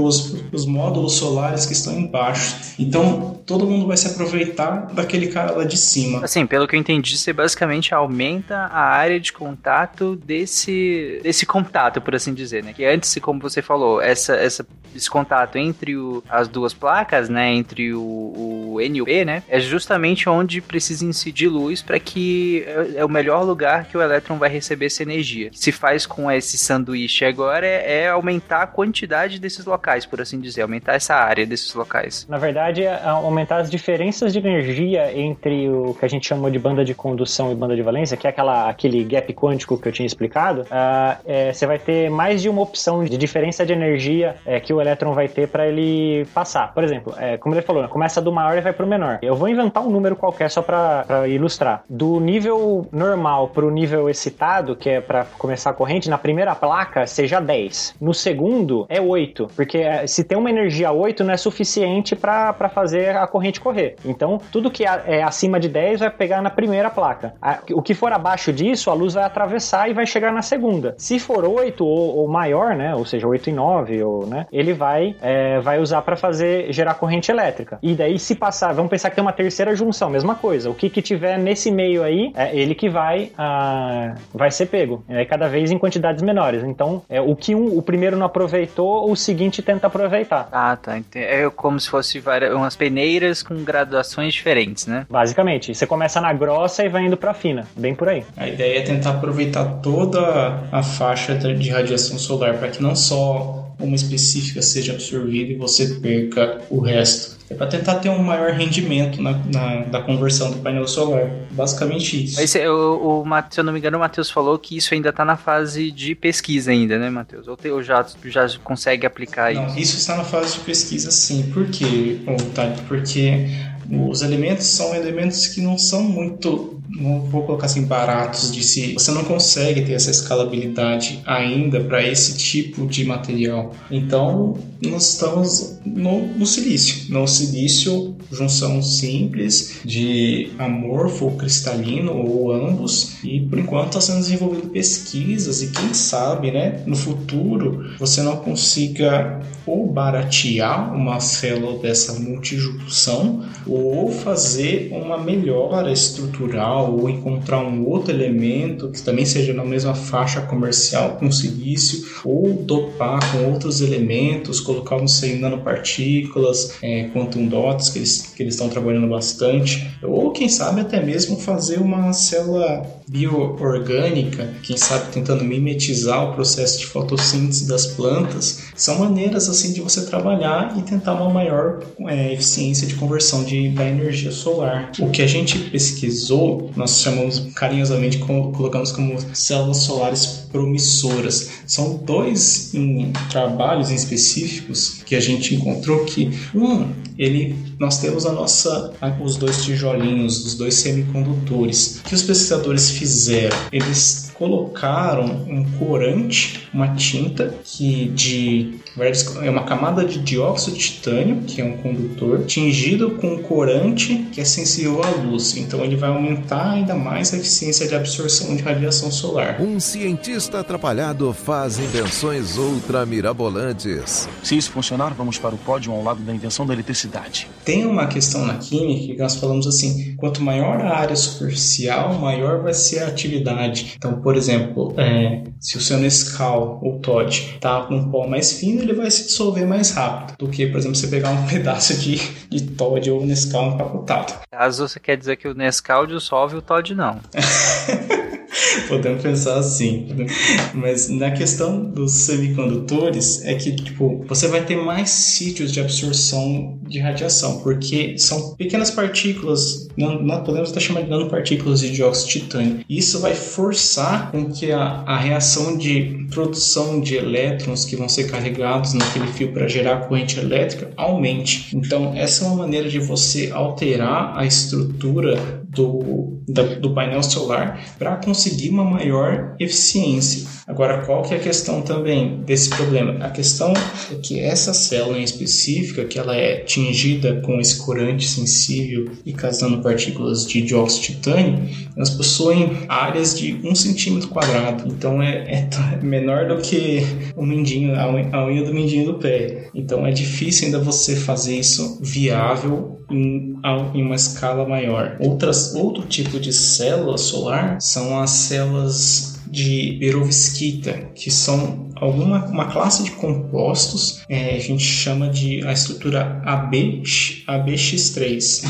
os módulos solares que estão embaixo. Então, todo mundo vai se aproveitar daquele cara lá de cima. Assim, pelo que eu entendi, você basicamente aumenta a área de contato desse, desse contato, por assim dizer, né? Que antes, como você falou, essa, essa, esse contato entre o, as duas placas, né? Entre o, o N e o P, né? É justamente onde precisa incidir luz para que é, é o melhor lugar que o elétron vai receber essa energia. O que se faz com esse sanduíche agora é, é, aumentar a quantidade desses locais, por assim dizer, aumentar essa área desses locais. Na verdade, é aumentar as diferenças de energia entre o que a gente chama de banda de condução e banda de valência, que é aquela, aquele gap quântico que eu tinha explicado. Uh, é, você vai ter mais de uma opção de diferença de energia é, que o elétron vai ter para ele passar. Por exemplo, é, como ele falou, né, começa do maior e vai para o menor. Eu vou inventar um número qualquer só para ilustrar. Do nível normal para o nível excitado, que é para começar a corrente, na primeira placa seja 10. No segundo é 8, porque é, se tem uma energia 8 não é suficiente para fazer a corrente correr. Então, tudo que é acima de 10 vai pegar na primeira placa. O que for abaixo disso, a luz vai atravessar e vai chegar na segunda. Se for 8 ou, ou maior, né, ou seja, 8 e 9, ou, né, ele vai, é, vai usar para fazer gerar corrente elétrica. E daí, se passar, vamos pensar que tem uma terceira junção, mesma coisa. O que, que tiver nesse meio aí, é ele que vai, ah, vai ser pego. É cada vez em quantidades menores. Então, é, o que um, o primeiro não aproveitou, o seguinte tenta aproveitar. Ah, tá. É como se fosse várias, umas peneiras com graduações diferentes, né? Basicamente. Você começa na grossa e vai indo pra fina. Bem por aí. A ideia é tentar aproveitar toda a faixa de radiação solar para que não só uma específica seja absorvida e você perca o resto. É para tentar ter um maior rendimento na, na, da conversão do painel solar. Basicamente isso. Mas, o, o, se eu não me engano, o Matheus falou que isso ainda está na fase de pesquisa ainda, né, Matheus? Ou, te, ou já, já consegue aplicar não, isso? Isso está na fase de pesquisa, sim. Por quê, Otávio? Porque os elementos são elementos que não são muito vou colocar assim, baratos de si. Você não consegue ter essa escalabilidade ainda para esse tipo de material. Então, nós estamos no, no silício. No silício, junção simples de amorfo cristalino ou ambos. E por enquanto está sendo desenvolvido pesquisas e quem sabe, né, no futuro você não consiga ou baratear uma célula dessa multijunção ou fazer uma melhora estrutural ou encontrar um outro elemento que também seja na mesma faixa comercial com silício, ou dopar com outros elementos, colocar, não sei, nanopartículas, é, quantum dots, que eles que eles estão trabalhando bastante, ou quem sabe até mesmo fazer uma célula bioorgânica, quem sabe tentando mimetizar o processo de fotossíntese das plantas, são maneiras assim de você trabalhar e tentar uma maior é, eficiência de conversão de, da energia solar. O que a gente pesquisou nós chamamos carinhosamente, colocamos como células solares promissoras. São dois em, trabalhos em específicos que a gente encontrou que um ele nós temos a nossa os dois tijolinhos, os dois semicondutores. Que os pesquisadores fizeram? Eles colocaram um corante, uma tinta que de é uma camada de dióxido de titânio, que é um condutor, tingido com um corante que é sensível à luz. Então ele vai aumentar ainda mais a eficiência de absorção de radiação solar. Um cientista atrapalhado faz invenções ultramirabolantes. Se isso funcionar, vamos para o pódio ao lado da invenção da eletricidade. Tem uma questão na química que nós falamos assim: quanto maior a área superficial, maior vai ser a atividade. Então, por exemplo, é, se o seu Nescau ou Todd está com um pó mais fino, ele vai se dissolver mais rápido do que, por exemplo, você pegar um <laughs> pedaço de, de Todd ou Nescau empacotado. Caso você quer dizer que o Nescau dissolve o Todd não. <laughs> <laughs> Podemos pensar assim. Mas na questão dos semicondutores, é que tipo, você vai ter mais sítios de absorção de radiação, porque são pequenas partículas, não, podemos estar chamando de nanopartículas de dióxido de titânio. Isso vai forçar com que a, a reação de produção de elétrons que vão ser carregados naquele fio para gerar corrente elétrica aumente. Então, essa é uma maneira de você alterar a estrutura do, do painel solar para conseguir uma maior eficiência. Agora, qual que é a questão também desse problema? A questão é que essa célula em específica, que ela é tingida com esse corante sensível e causando partículas de dióxido de titânio, elas possuem áreas de um centímetro quadrado. Então, é, é menor do que o mindinho, a unha do mindinho do pé. Então, é difícil ainda você fazer isso viável em, em uma escala maior. Outras, outro tipo de célula solar são as células de perovskita, que são alguma uma classe de compostos, é, a gente chama de a estrutura AB, ABX3.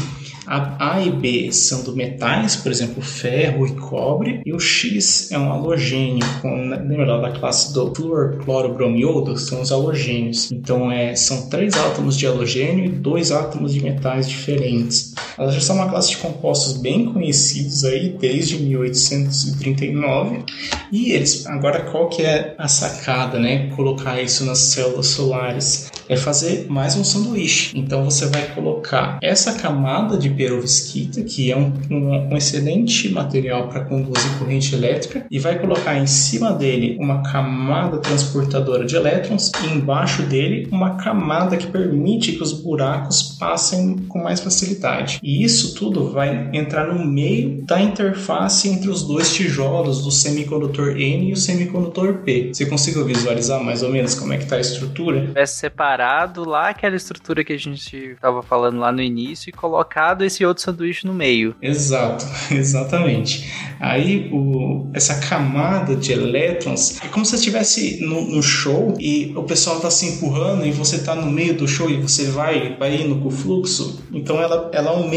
A A e B são do metais, por exemplo, ferro e cobre, e o X é um halogênio, com, lembra da classe do fluorclorobromiodo? São os halogênios. Então, é, são três átomos de halogênio e dois átomos de metais diferentes. Elas já são uma classe de compostos bem conhecidos aí desde 1839. E eles, agora qual que é a sacada, né? Colocar isso nas células solares é fazer mais um sanduíche. Então você vai colocar essa camada de perovskita, que é um, um, um excelente material para conduzir corrente elétrica, e vai colocar em cima dele uma camada transportadora de elétrons e embaixo dele uma camada que permite que os buracos passem com mais facilidade. E isso tudo vai entrar no meio da interface entre os dois tijolos do semicondutor N e o semicondutor P. Você conseguiu visualizar mais ou menos como é que está a estrutura? É separado lá aquela estrutura que a gente estava falando lá no início e colocado esse outro sanduíche no meio. Exato, <laughs> exatamente. Aí o, essa camada de elétrons é como se estivesse no, no, show e o pessoal está se empurrando e você está no meio do show e você vai, vai indo com o fluxo. Então ela, ela aumenta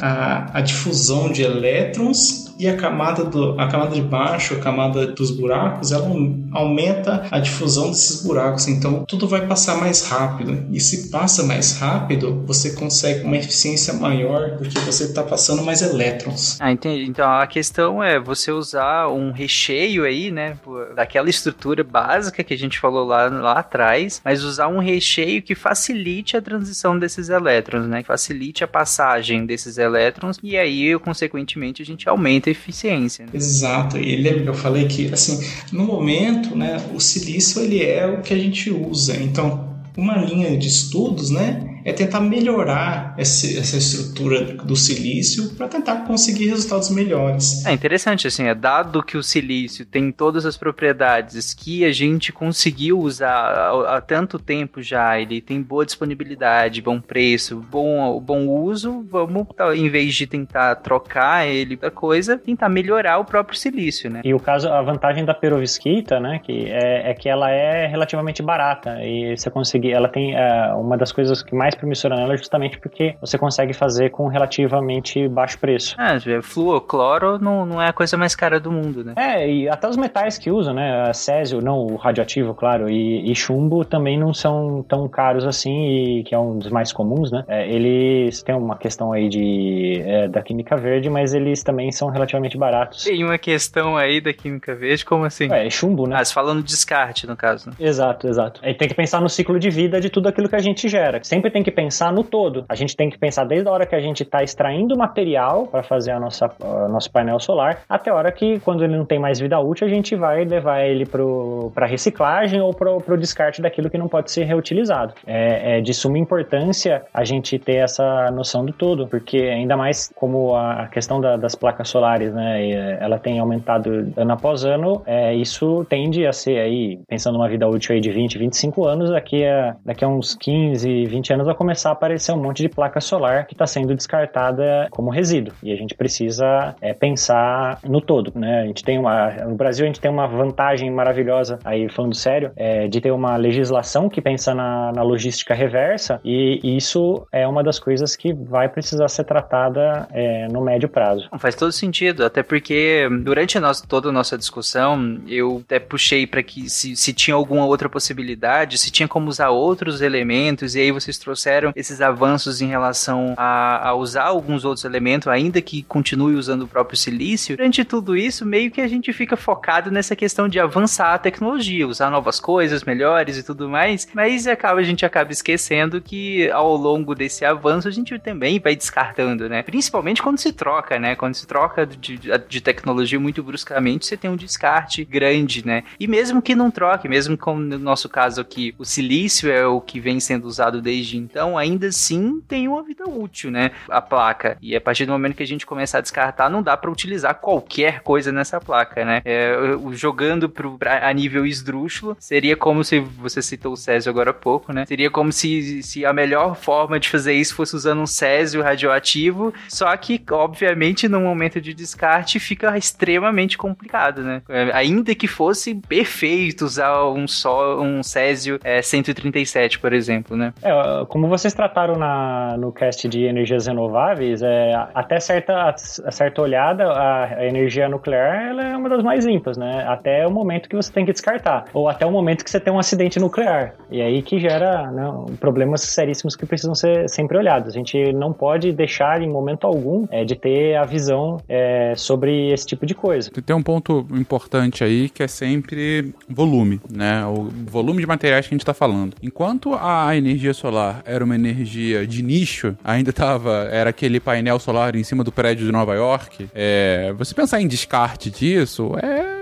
a, a difusão de elétrons e a camada, do, a camada de baixo, a camada dos buracos, ela aumenta a difusão desses buracos. Então tudo vai passar mais rápido. E se passa mais rápido, você consegue uma eficiência maior do que você está passando mais elétrons. Ah, entendi. Então a questão é você usar um recheio aí, né, daquela estrutura básica que a gente falou lá, lá atrás, mas usar um recheio que facilite a transição desses elétrons, né, que facilite a passagem desses elétrons e aí, consequentemente, a gente aumenta muita eficiência. Né? Exato. E lembra que eu falei que, assim, no momento, né, o silício ele é o que a gente usa. Então, uma linha de estudos, né, é tentar melhorar essa, essa estrutura do silício para tentar conseguir resultados melhores. É interessante, assim, é dado que o silício tem todas as propriedades que a gente conseguiu usar há, há tanto tempo já, ele tem boa disponibilidade, bom preço, bom, bom uso, vamos, em vez de tentar trocar ele da coisa, tentar melhorar o próprio silício, né? E o caso, a vantagem da perovskita, né, que é, é que ela é relativamente barata e você conseguir, ela tem é, uma das coisas que mais mais promissora nela justamente porque você consegue fazer com relativamente baixo preço. Ah, fluocloro não, não é a coisa mais cara do mundo, né? É, e até os metais que usam, né? Césio, não o radioativo, claro, e, e chumbo também não são tão caros assim, e que é um dos mais comuns, né? É, eles têm uma questão aí de, é, da química verde, mas eles também são relativamente baratos. Tem uma questão aí da química verde, como assim? É, é chumbo, né? Ah, você falando descarte, no caso, né? Exato, exato. Aí tem que pensar no ciclo de vida de tudo aquilo que a gente gera. Sempre tem que pensar no todo. A gente tem que pensar desde a hora que a gente está extraindo material para fazer a nossa, a nosso painel solar, até a hora que, quando ele não tem mais vida útil, a gente vai levar ele para reciclagem ou para o descarte daquilo que não pode ser reutilizado. É, é, de suma importância a gente ter essa noção do todo, porque ainda mais como a questão da, das placas solares, né, ela tem aumentado ano após ano, é, isso tende a ser aí, pensando numa vida útil aí de 20, 25 anos, daqui a, daqui a uns 15, 20 anos vai começar a aparecer um monte de placa solar que está sendo descartada como resíduo. E a gente precisa é, pensar no todo, né? A gente tem uma, no Brasil a gente tem uma vantagem maravilhosa, aí falando sério, é, de ter uma legislação que pensa na, na logística reversa e isso é uma das coisas que vai precisar ser tratada é, no médio prazo. Faz todo sentido, até porque durante a nossa, toda a nossa discussão eu até puxei para que se, se tinha alguma outra possibilidade, se tinha como usar outros elementos, e aí vocês trouxeram esses avanços em relação a, a usar alguns outros elementos, ainda que continue usando o próprio silício. Durante tudo isso, meio que a gente fica focado nessa questão de avançar a tecnologia, usar novas coisas, melhores e tudo mais, mas acaba, a gente acaba esquecendo que ao longo desse avanço a gente também vai descartando, né? Principalmente quando se troca, né? Quando se troca de, de tecnologia muito bruscamente, você tem um descarte grande, né? E mesmo que não troque, mesmo como no nosso caso aqui, o silício é o que vem sendo usado desde então, ainda assim tem uma vida útil, né? A placa. E a partir do momento que a gente começar a descartar, não dá para utilizar qualquer coisa nessa placa, né? É, jogando pro, pra, a nível esdrúxulo, seria como se você citou o Césio agora há pouco, né? Seria como se, se a melhor forma de fazer isso fosse usando um Césio radioativo, só que, obviamente, no momento de descarte fica extremamente complicado, né? É, ainda que fosse perfeito usar um só um Césio é, 137, por exemplo, né? É, como vocês trataram na, no cast de energias renováveis, é, até certa, certa olhada, a, a, energia nuclear é uma das mais limpas, né? Até o momento que você tem que descartar, ou até o momento que você tem um acidente nuclear. E aí que gera né, problemas seríssimos que precisam ser sempre olhados. A gente não pode deixar em momento algum é, de ter a visão é, sobre esse tipo de coisa. Tem um ponto importante aí que é sempre volume, né? O volume de materiais que a gente está falando. Enquanto a energia solar era uma energia de nicho, ainda tava, era aquele painel solar em cima do prédio de Nova York, é, você pensar em descarte disso é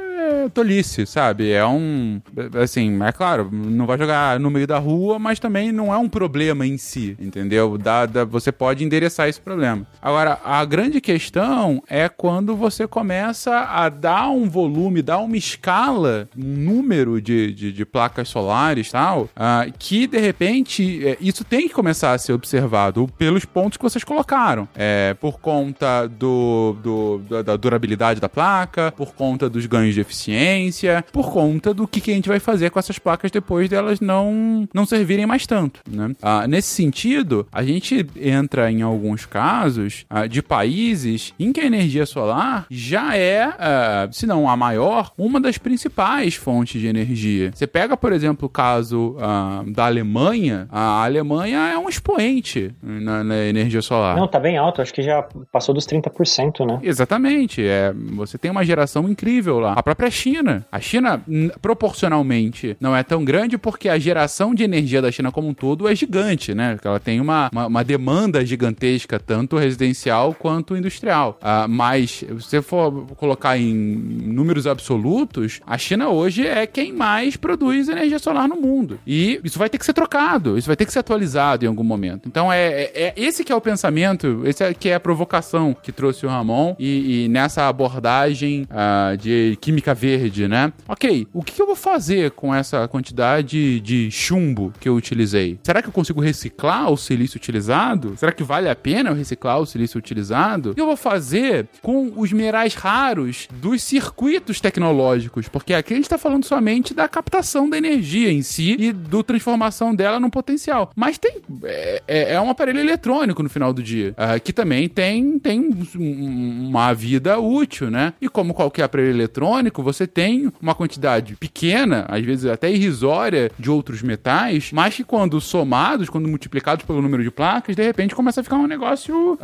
tolice, sabe? É um. Assim, é claro, não vai jogar no meio da rua, mas também não é um problema em si, entendeu? Dá, dá, você pode endereçar esse problema. Agora, a grande questão é quando você começa a dar um volume, dar uma escala, um número de, de, de placas solares tal, uh, que de repente é, isso tem que começar a ser observado pelos pontos que vocês colocaram. É, por conta do, do, da durabilidade da placa, por conta dos ganhos de eficiência eficiência, por conta do que, que a gente vai fazer com essas placas depois delas não, não servirem mais tanto. Né? Ah, nesse sentido, a gente entra em alguns casos ah, de países em que a energia solar já é, ah, se não a maior, uma das principais fontes de energia. Você pega, por exemplo, o caso ah, da Alemanha, a Alemanha é um expoente na, na, energia solar. Não, tá bem alto, acho que já passou dos 30%, né? Exatamente, é, você tem uma geração incrível lá. A própria China. A China, proporcionalmente, não é tão grande porque a geração de energia da China como um todo é gigante, né? Ela tem uma, uma, uma demanda gigantesca, tanto residencial quanto industrial. Uh, mas, se você for colocar em números absolutos, a China hoje é quem mais produz energia solar no mundo. E isso vai ter que ser trocado, isso vai ter que ser atualizado em algum momento. Então, é, é, é esse que é o pensamento, esse é que é a provocação que trouxe o Ramon e, e nessa abordagem uh, de química verde verde, né? Ok, o que eu vou fazer com essa quantidade de chumbo que eu utilizei? Será que eu consigo reciclar o silício utilizado? Será que vale a pena eu reciclar o silício utilizado? O que eu vou fazer com os minerais raros dos circuitos tecnológicos? Porque aqui a gente está falando somente da captação da energia em si e do transformação dela no potencial. Mas tem é, é, é um aparelho eletrônico no final do dia, uh, que também tem, tem um, uma vida útil, né? E como qualquer aparelho eletrônico, você tem uma quantidade pequena, às vezes até irrisória, de outros metais, mas que quando somados, quando multiplicados pelo número de placas, de repente começa a ficar um negócio uh,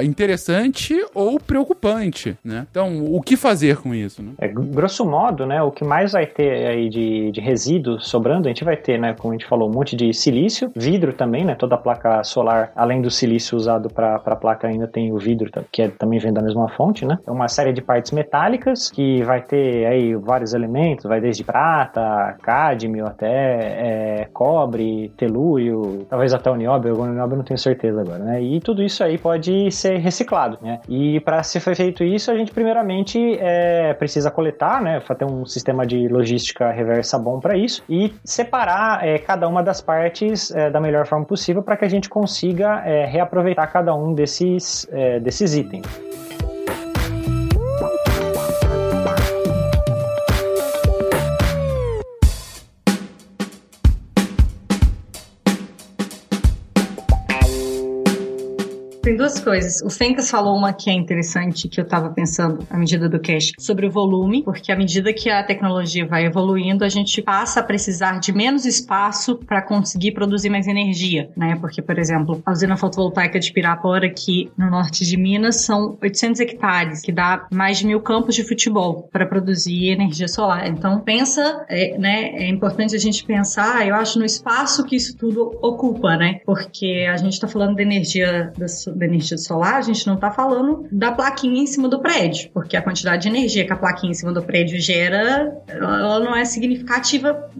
uh, interessante ou preocupante, né? Então, o que fazer com isso, né? É, grosso modo, né, o que mais vai ter aí de, de resíduo sobrando, a gente vai ter, né, como a gente falou, um monte de silício, vidro também, né, toda a placa solar, além do silício usado para a placa, ainda tem o vidro, que é, também vem da mesma fonte, né? Uma série de partes metálicas que vai ter aí vários elementos, vai desde prata, cádmio até é, cobre, telúrio, talvez até o nióbio, o nióbio não tenho certeza agora, né? E tudo isso aí pode ser reciclado, né? E para ser feito isso, a gente primeiramente é, precisa coletar, né? Ter um sistema de logística reversa bom para isso e separar é, cada uma das partes é, da melhor forma possível para que a gente consiga é, reaproveitar cada um desses, é, desses itens. Duas coisas. O Fencas falou uma que é interessante, que eu tava pensando à medida do cache, sobre o volume, porque à medida que a tecnologia vai evoluindo, a gente passa a precisar de menos espaço para conseguir produzir mais energia, né? Porque, por exemplo, a usina fotovoltaica de Pirapora, aqui no norte de Minas, são 800 hectares, que dá mais de mil campos de futebol para produzir energia solar. Então, pensa, é, né? É importante a gente pensar, eu acho, no espaço que isso tudo ocupa, né? Porque a gente está falando de energia das da energia solar, a gente não está falando da plaquinha em cima do prédio, porque a quantidade de energia que a plaquinha em cima do prédio gera, ela não é significativa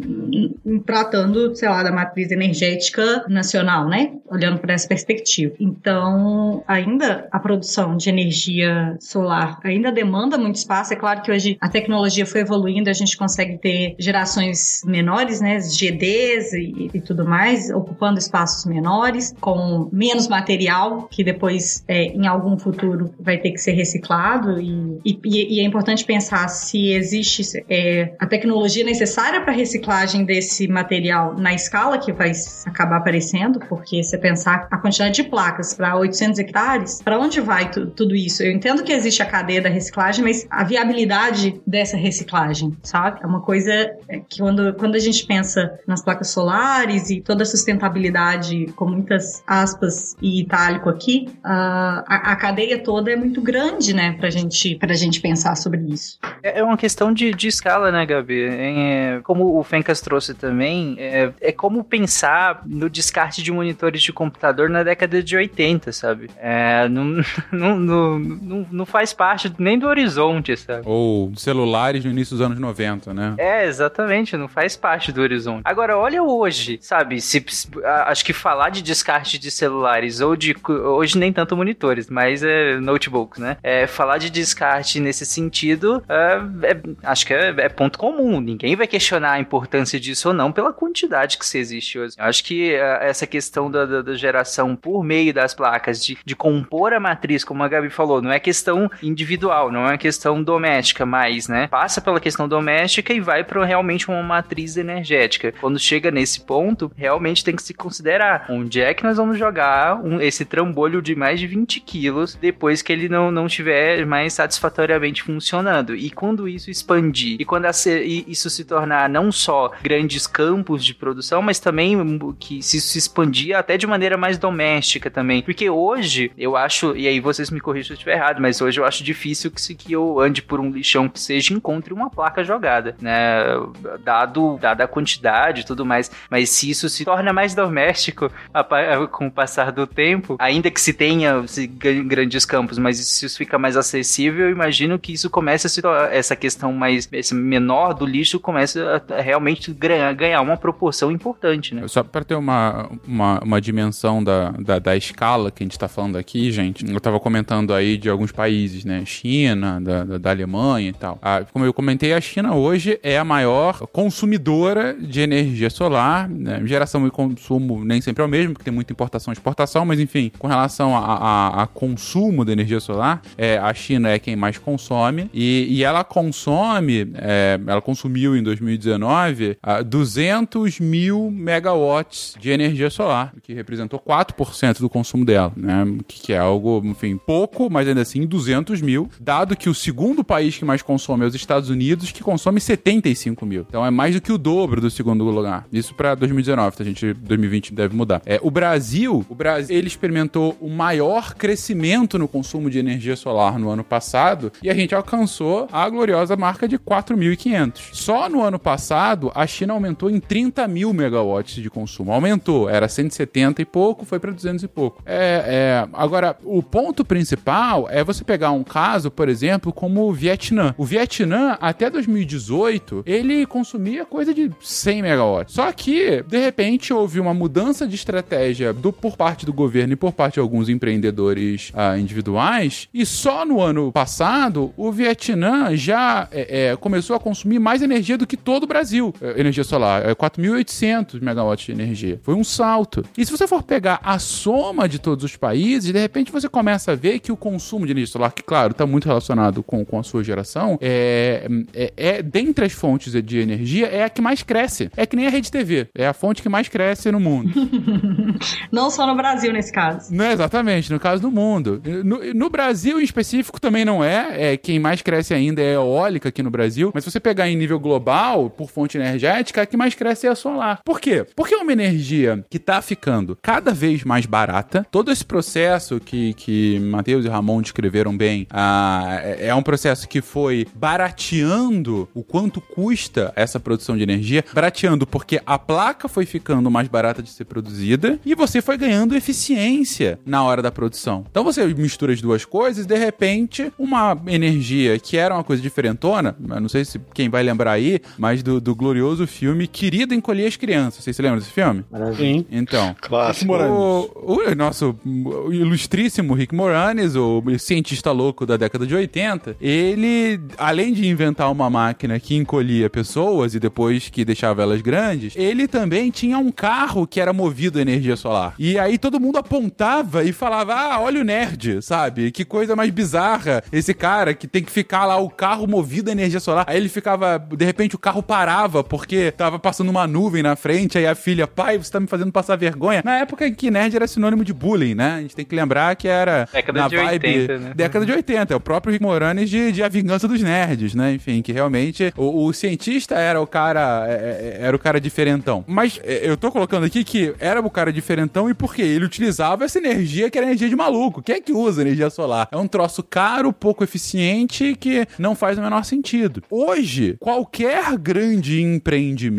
tratando, sei lá, da matriz energética nacional, né? Olhando para essa perspectiva. Então, ainda a produção de energia solar ainda demanda muito espaço. É claro que hoje a tecnologia foi evoluindo, a gente consegue ter gerações menores, né? GDs e, e tudo mais, ocupando espaços menores, com menos material que depois, é, em algum futuro, vai ter que ser reciclado. E, e, e é importante pensar se existe é, a tecnologia necessária para reciclagem desse material na escala que vai acabar aparecendo, porque se pensar a quantidade de placas para 800 hectares, para onde vai tudo isso? Eu entendo que existe a cadeia da reciclagem, mas a viabilidade dessa reciclagem, sabe? É uma coisa é, que quando, quando a gente pensa nas placas solares e toda a sustentabilidade, com muitas aspas e itálico aqui, a, a, cadeia toda é muito grande, né, pra gente, pra gente pensar sobre isso. É, é uma questão de, de escala, né, Gabi? É, como o Fencas trouxe também, é, é como pensar no descarte de monitores de computador na década de 80, sabe? É, não, <laughs> não, não, não, não faz parte nem do horizonte, sabe? Ou celulares no início dos anos 90, né? É, exatamente, não faz parte do horizonte. Agora, olha hoje, sabe? Se, acho que falar de descarte de celulares ou de hoje nem tanto monitores, mas é, notebooks, né? É, falar de descarte nesse sentido, é, é, acho que é, é, ponto comum. Ninguém vai questionar a importância disso ou não pela quantidade que se existe hoje. Eu acho que é, essa questão da, da, da, geração por meio das placas, de, de compor a matriz, como a Gabi falou, não é questão individual, não é questão doméstica mais, né? Passa pela questão doméstica e vai para realmente uma matriz energética. Quando chega nesse ponto, realmente tem que se considerar onde é que nós vamos jogar um, esse trambolho de mais de 20 quilos depois que ele não, não estiver mais satisfatoriamente funcionando. E quando isso expandir, e quando isso se tornar não só grandes campos de produção, mas também que se isso se expandir até de maneira mais doméstica também. Porque hoje, eu acho, e aí vocês me corrijam se eu estiver errado, mas hoje eu acho difícil que, se, que eu ande por um lixão que seja encontre uma placa jogada, né? Dado, dada a quantidade e tudo mais. Mas se isso se torna mais doméstico a, com o passar do tempo, ainda que se tenha grandes campos, mas se isso fica mais acessível, eu imagino que isso comece a se essa questão mais esse menor do lixo começa a realmente ganhar, ganhar uma proporção importante, né? Só para ter uma, uma, uma dimensão da, da, da, escala que a gente tá falando aqui, gente, eu tava comentando aí de alguns países, né? China, da, da, da Alemanha e tal. Ah, como eu comentei, a China hoje é a maior consumidora de energia solar. Né? Geração e consumo nem sempre é o mesmo, porque tem muita importação e exportação, mas enfim, com relação a, a, a consumo de energia solar, é, a China é quem mais consome e, e ela consome, é, ela consumiu em 2019 200 mil megawatts de energia solar, que representou 4% do consumo dela, né? Que, é algo, enfim, pouco, mas ainda assim 200 mil, dado que o segundo país que mais consome é os Estados Unidos, que consome 75 mil. Então é mais do que o dobro do segundo lugar. Isso para 2019, tá? a gente 2020 deve mudar. É, o Brasil, o Brasil, ele experimentou o maior crescimento no consumo de energia solar no ano passado e a gente alcançou a gloriosa marca de 4.500. Só no ano passado, a China aumentou em 30 mil megawatts de consumo. Aumentou, era 170 e pouco, foi para 200 e pouco. É, é, agora, o ponto principal é você pegar um caso, por exemplo, como o Vietnã. O Vietnã, até 2018, ele consumia coisa de 100 megawatts. Só que, de repente, houve uma mudança de estratégia do, por parte do governo e por parte de alguns empreendedores ah, individuais, e só no ano passado o Vietnã já é, é, começou a consumir mais energia do que todo o Brasil. É, energia solar, é 4.800 megawatts de energia. Foi um salto. E se você for pegar a soma de todos os países, de repente você começa a ver que o consumo de energia solar, que claro, está muito relacionado com, com a sua geração, é, é, é, dentre as fontes de energia, é a que mais cresce. É que nem a rede TV. É a fonte que mais cresce no mundo. <laughs> Não só no Brasil, nesse caso. Não, exatamente, no caso do mundo. No, no, Brasil, em específico, também não é. é. Quem mais cresce ainda é a eólica aqui no Brasil. Mas se você pegar em nível global, por fonte energética, a que mais cresce é a solar. Por quê? Porque é uma energia que está ficando cada vez mais barata. Todo esse processo que, que Matheus e Ramon descreveram bem ah, é, é um processo que foi barateando o quanto custa essa produção de energia. Barateando porque a placa foi ficando mais barata de ser produzida e você foi ganhando eficiência na hora da produção. Então você mistura as duas coisas e de repente uma energia que era uma coisa diferentona, não sei se quem vai lembrar aí, mas do, do glorioso filme Querido Encolher as Crianças. Vocês se lembram desse filme? Sim. Então. Clássico. O, o nosso o ilustríssimo Rick Moranis, o cientista louco da década de 80, ele, além de inventar uma máquina que encolhia pessoas e depois que deixava elas grandes, ele também tinha um carro que era movido a energia solar. E aí todo mundo apontava e falava: Ah, olha o nerd, sabe? Que coisa mais bizarra esse cara que tem que ficar lá o carro movido a energia solar. Aí ele ficava, de repente o carro parava porque tava passando uma nuvem na frente. Aí a filha, pai, você tá me fazendo passar vergonha. Na época em que nerd era sinônimo de bullying, né? A gente tem que lembrar que era década na de vibe 80, né? década de 80. É o próprio Rick Moranis de, de A Vingança dos Nerds, né? Enfim, que realmente o, o cientista era o cara é, é, era o cara diferentão. Mas é, eu tô colocando aqui que era o cara diferentão e por quê? Ele utilizava essa energia que era energia de maluco. Quem é que usa energia solar? É um troço caro, pouco eficiente que não faz o menor sentido. Hoje, qualquer grande empreendimento,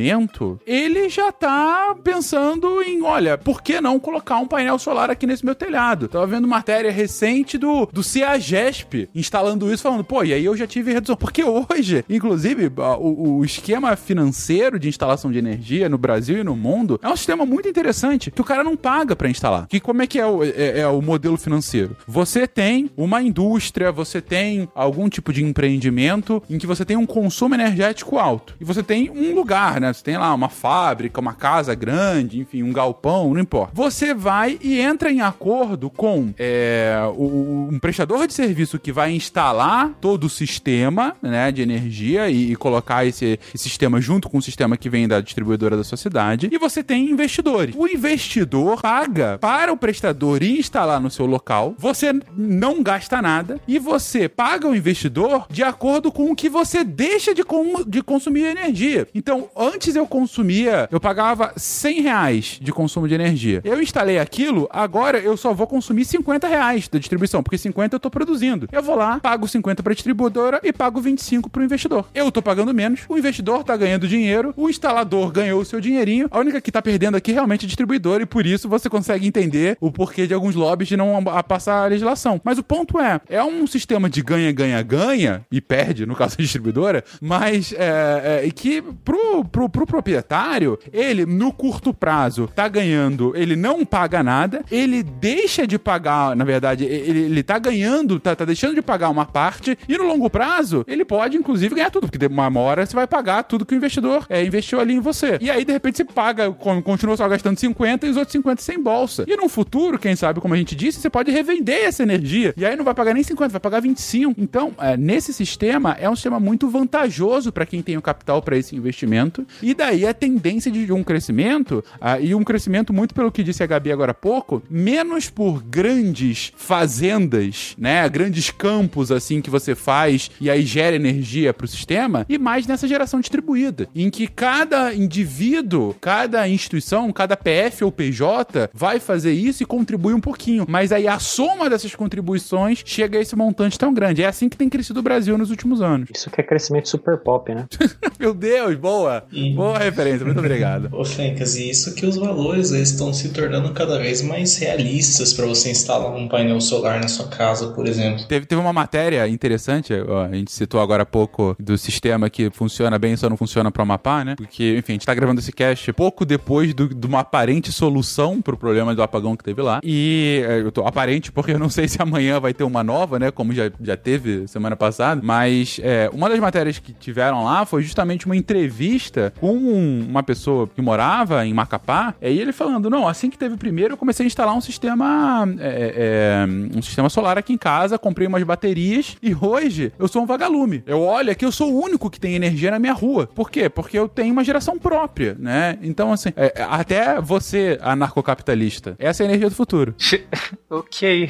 ele já tá pensando em, olha, por que não colocar um painel solar aqui nesse meu telhado? Tava vendo matéria recente do, do CEAGESP instalando isso, falando, pô, e aí eu já tive redução. Porque hoje, inclusive, o, o esquema financeiro de instalação de energia no Brasil e no mundo é um sistema muito interessante que o cara não paga para instalar. Que como é que é o, é, é o modelo financeiro? Você tem uma indústria, você tem algum tipo de empreendimento em que você tem um consumo energético alto. E você tem um lugar, né? Você tem lá uma fábrica, uma casa grande, enfim, um galpão, não importa. Você vai e entra em acordo com é, o, um prestador de serviço que vai instalar todo o sistema né, de energia e, e colocar esse, esse sistema junto com o sistema que vem da distribuidora da sua cidade. E você tem investidores. O investidor paga para o prestador instalar no seu local. Você não gasta nada e você paga o investidor de acordo com o que você deixa de, com, de consumir energia. Então, antes eu consumia, eu pagava 100 reais de consumo de energia. Eu instalei aquilo, agora eu só vou consumir 50 reais da distribuição, porque 50 eu tô produzindo. Eu vou lá, pago 50 para a distribuidora e pago 25 para o investidor. Eu tô pagando menos, o investidor tá ganhando dinheiro, o instalador ganhou o seu dinheirinho. A única que tá perdendo aqui realmente é a distribuidora e por isso você consegue entender o porquê de alguns lobbies de não passar a legislação. Mas o ponto é, é um sistema de ganha, ganha, ganha e perde, no caso da distribuidora, mas é, é, que pro, pro pro, pro proprietário, ele, no curto prazo, tá ganhando, ele não paga nada, ele deixa de pagar, na verdade, ele, ele tá ganhando, tá, tá deixando de pagar uma parte, e no longo prazo, ele pode, inclusive, ganhar tudo, porque uma hora você vai pagar tudo que o investidor é, investiu ali em você. E aí, de repente, você paga, con- continua só gastando 50 e os outros 50 sem bolsa. E no futuro, quem sabe, como a gente disse, você pode revender essa energia. E aí não vai pagar nem 50, vai pagar 25. Então, é, nesse sistema, é um sistema muito vantajoso para quem tem o capital para esse investimento. E daí a tendência de um crescimento, ah, e um crescimento muito pelo que disse a Gabi agora há pouco, menos por grandes fazendas, né? Grandes campos assim que você faz e aí gera energia para o sistema, e mais nessa geração distribuída, em que cada indivíduo, cada instituição, cada PF ou PJ vai fazer isso e contribui um pouquinho. Mas aí a soma dessas contribuições chega a esse montante tão grande. É assim que tem crescido o Brasil nos últimos anos. Isso que é crescimento super pop, né? <laughs> Meu Deus, boa! Boa referência, muito obrigado. Ô, Fencas, e isso que os valores eles estão se tornando cada vez mais realistas para você instalar um painel solar na sua casa, por exemplo. Teve, teve uma matéria interessante, ó, a gente citou agora há pouco do sistema que funciona bem, só não funciona para o Amapá, né? Porque, enfim, a gente tá gravando esse cast pouco depois do- de uma aparente solução pro problema do apagão que teve lá. E é, eu tô aparente porque eu não sei se amanhã vai ter uma nova, né? Como já, já teve semana passada. Mas é, uma das matérias que tiveram lá foi justamente uma entrevista com um- uma pessoa que morava em Macapá. é, E ele falando: não, assim que teve o primeiro, eu comecei a instalar um sistema. é, é, um sistema solar aqui em casa, comprei umas baterias e hoje eu sou um vagalume. Eu olho aqui, eu sou o único que tem energia na minha rua. Por quê? Porque eu tenho uma geração própria, né? Então, assim, é, até você, anarcocapitalista, essa é a energia do futuro. <laughs> ok.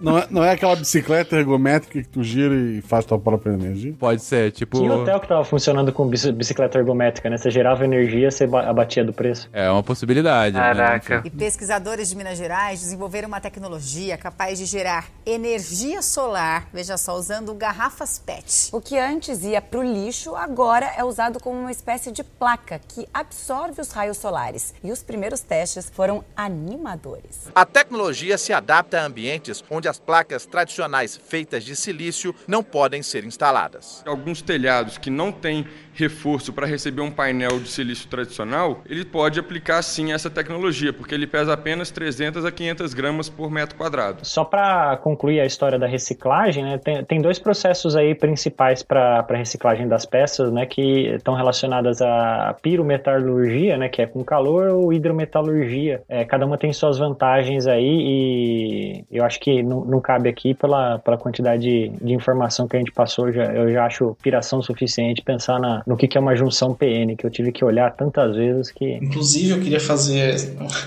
Não é, não é aquela bicicleta ergométrica que tu gira e faz tua própria energia? Pode ser, tipo. Tinha hotel que tava funcionando com bici- bicicleta ergométrica, né? Você gerava energia, você ba- abatia do preço. É uma possibilidade. né? Enfim. E pesquisadores de Minas Gerais desenvolveram uma tecnologia capaz de gerar energia solar, veja só, usando garrafas PET. O que antes ia para o lixo, agora é usado como uma espécie de placa que absorve os raios solares. E os primeiros testes foram animadores. A tecnologia se adapta a ambientes onde as placas tradicionais feitas de silício não podem ser instaladas. Alguns telhados que não têm reforço para receber um painel de silício tradicional, ele pode aplicar sim essa tecnologia, porque ele pesa apenas 300 a 500 gramas por metro quadrado. Só para concluir a história da reciclagem, né, tem, tem dois processos aí principais para a reciclagem das peças, né, que estão relacionadas à pirometalurgia, né, que é com calor, ou hidrometalurgia. É, cada uma tem suas vantagens aí e eu acho que não, não cabe aqui pela, pela quantidade de, de informação que a gente passou, já, eu já acho piração suficiente pensar na, no que, que é uma junção PN, que eu tive que olhar tantas vezes que... Inclusive, eu queria fazer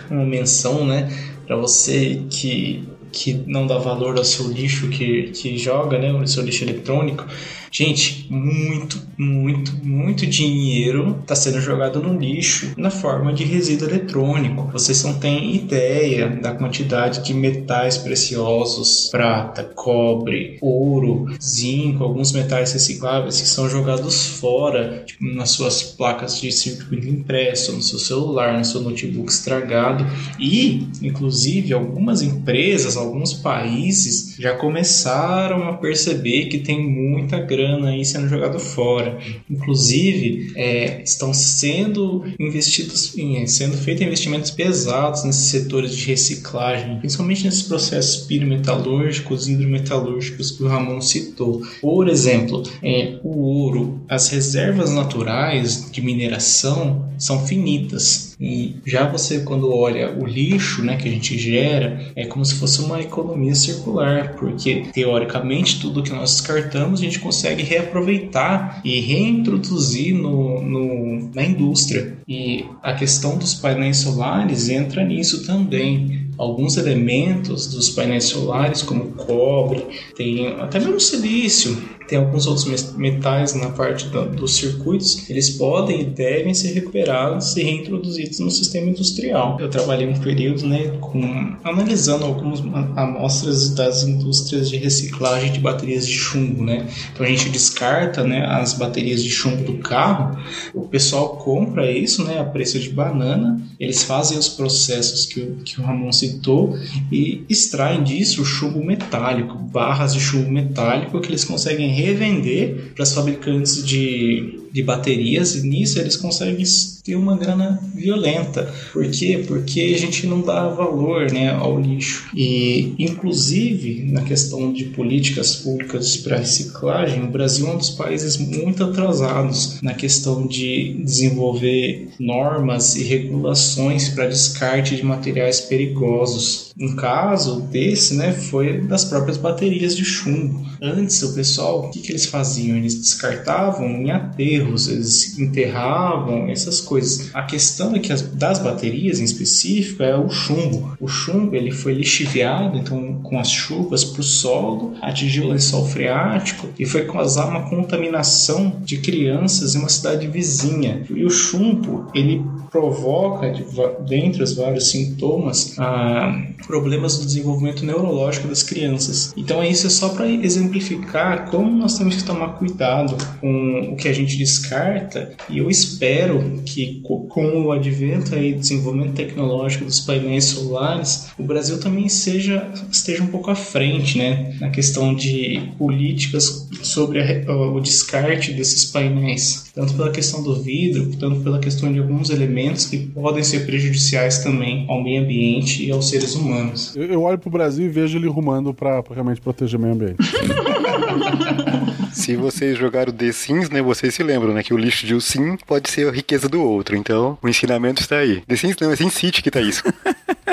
uma menção, né, para você que, que não dá valor ao seu lixo que, que joga, né, o seu lixo eletrônico. Gente, muito, muito, muito dinheiro está sendo jogado no lixo na forma de resíduo eletrônico. Vocês não têm ideia da quantidade de metais preciosos, prata, cobre, ouro, zinco, alguns metais recicláveis que são jogados fora, tipo, nas suas placas de circuito impresso, no seu celular, no seu notebook estragado. E, inclusive, algumas empresas, alguns países já começaram a perceber que tem muita grana aí sendo jogado fora. Inclusive, é, estão sendo investidos, em, sendo feitos investimentos pesados nesses setores de reciclagem, principalmente nesses processos pirometalúrgicos e hidrometalúrgicos que o Ramon citou. Por exemplo, é, o ouro, as reservas naturais de mineração são finitas. E já você, quando olha o lixo né, que a gente gera, é como se fosse uma economia circular, porque teoricamente tudo que nós descartamos a gente consegue reaproveitar e reintroduzir no, no, na indústria. E a questão dos painéis solares entra nisso também. Alguns elementos dos painéis solares, como cobre, tem até mesmo silício, tem alguns outros metais na parte dos circuitos, eles podem e devem ser recuperados e reintroduzidos no sistema industrial. Eu trabalhei um período né, com, analisando algumas amostras das indústrias de reciclagem de baterias de chumbo. Né? Então a gente descarta né, as baterias de chumbo do carro, o pessoal compra isso né, a preço de banana, eles fazem os processos que o, que o Ramon citou e extraem disso o chumbo metálico, barras de chumbo metálico que eles conseguem revender para as fabricantes de, de baterias e nisso eles conseguem ter uma grana violenta. Por quê? Porque a gente não dá valor né, ao lixo. E, inclusive, na questão de políticas públicas para reciclagem, o Brasil é um dos países muito atrasados na questão de desenvolver normas e regulações para descarte de materiais perigosos. Um caso desse né, foi das próprias baterias de chumbo. Antes, o pessoal, o que, que eles faziam? Eles descartavam em aterros, eles enterravam, essas coisas. A questão é que as, das baterias em específico é o chumbo. O chumbo ele foi lixiviado então, com as chuvas para o solo, atingiu o lençol freático e foi causar uma contaminação de crianças em uma cidade vizinha. E o chumbo ele provoca, dentre os vários sintomas, ah, problemas do desenvolvimento neurológico das crianças. Então isso é só para exemplificar como nós temos que tomar cuidado com o que a gente descarta e eu espero que com o advento e desenvolvimento tecnológico dos painéis solares, o Brasil também seja esteja um pouco à frente, né, na questão de políticas sobre a, o descarte desses painéis, tanto pela questão do vidro, tanto pela questão de alguns elementos que podem ser prejudiciais também ao meio ambiente e aos seres humanos. Eu, eu olho pro Brasil e vejo ele rumando para realmente proteger o meio ambiente. <laughs> Se vocês jogaram The Sims, né, vocês se lembram, né, que o lixo de um sim pode ser a riqueza do outro. Então, o ensinamento está aí. The Sims não, é Sim City que tá isso. <laughs>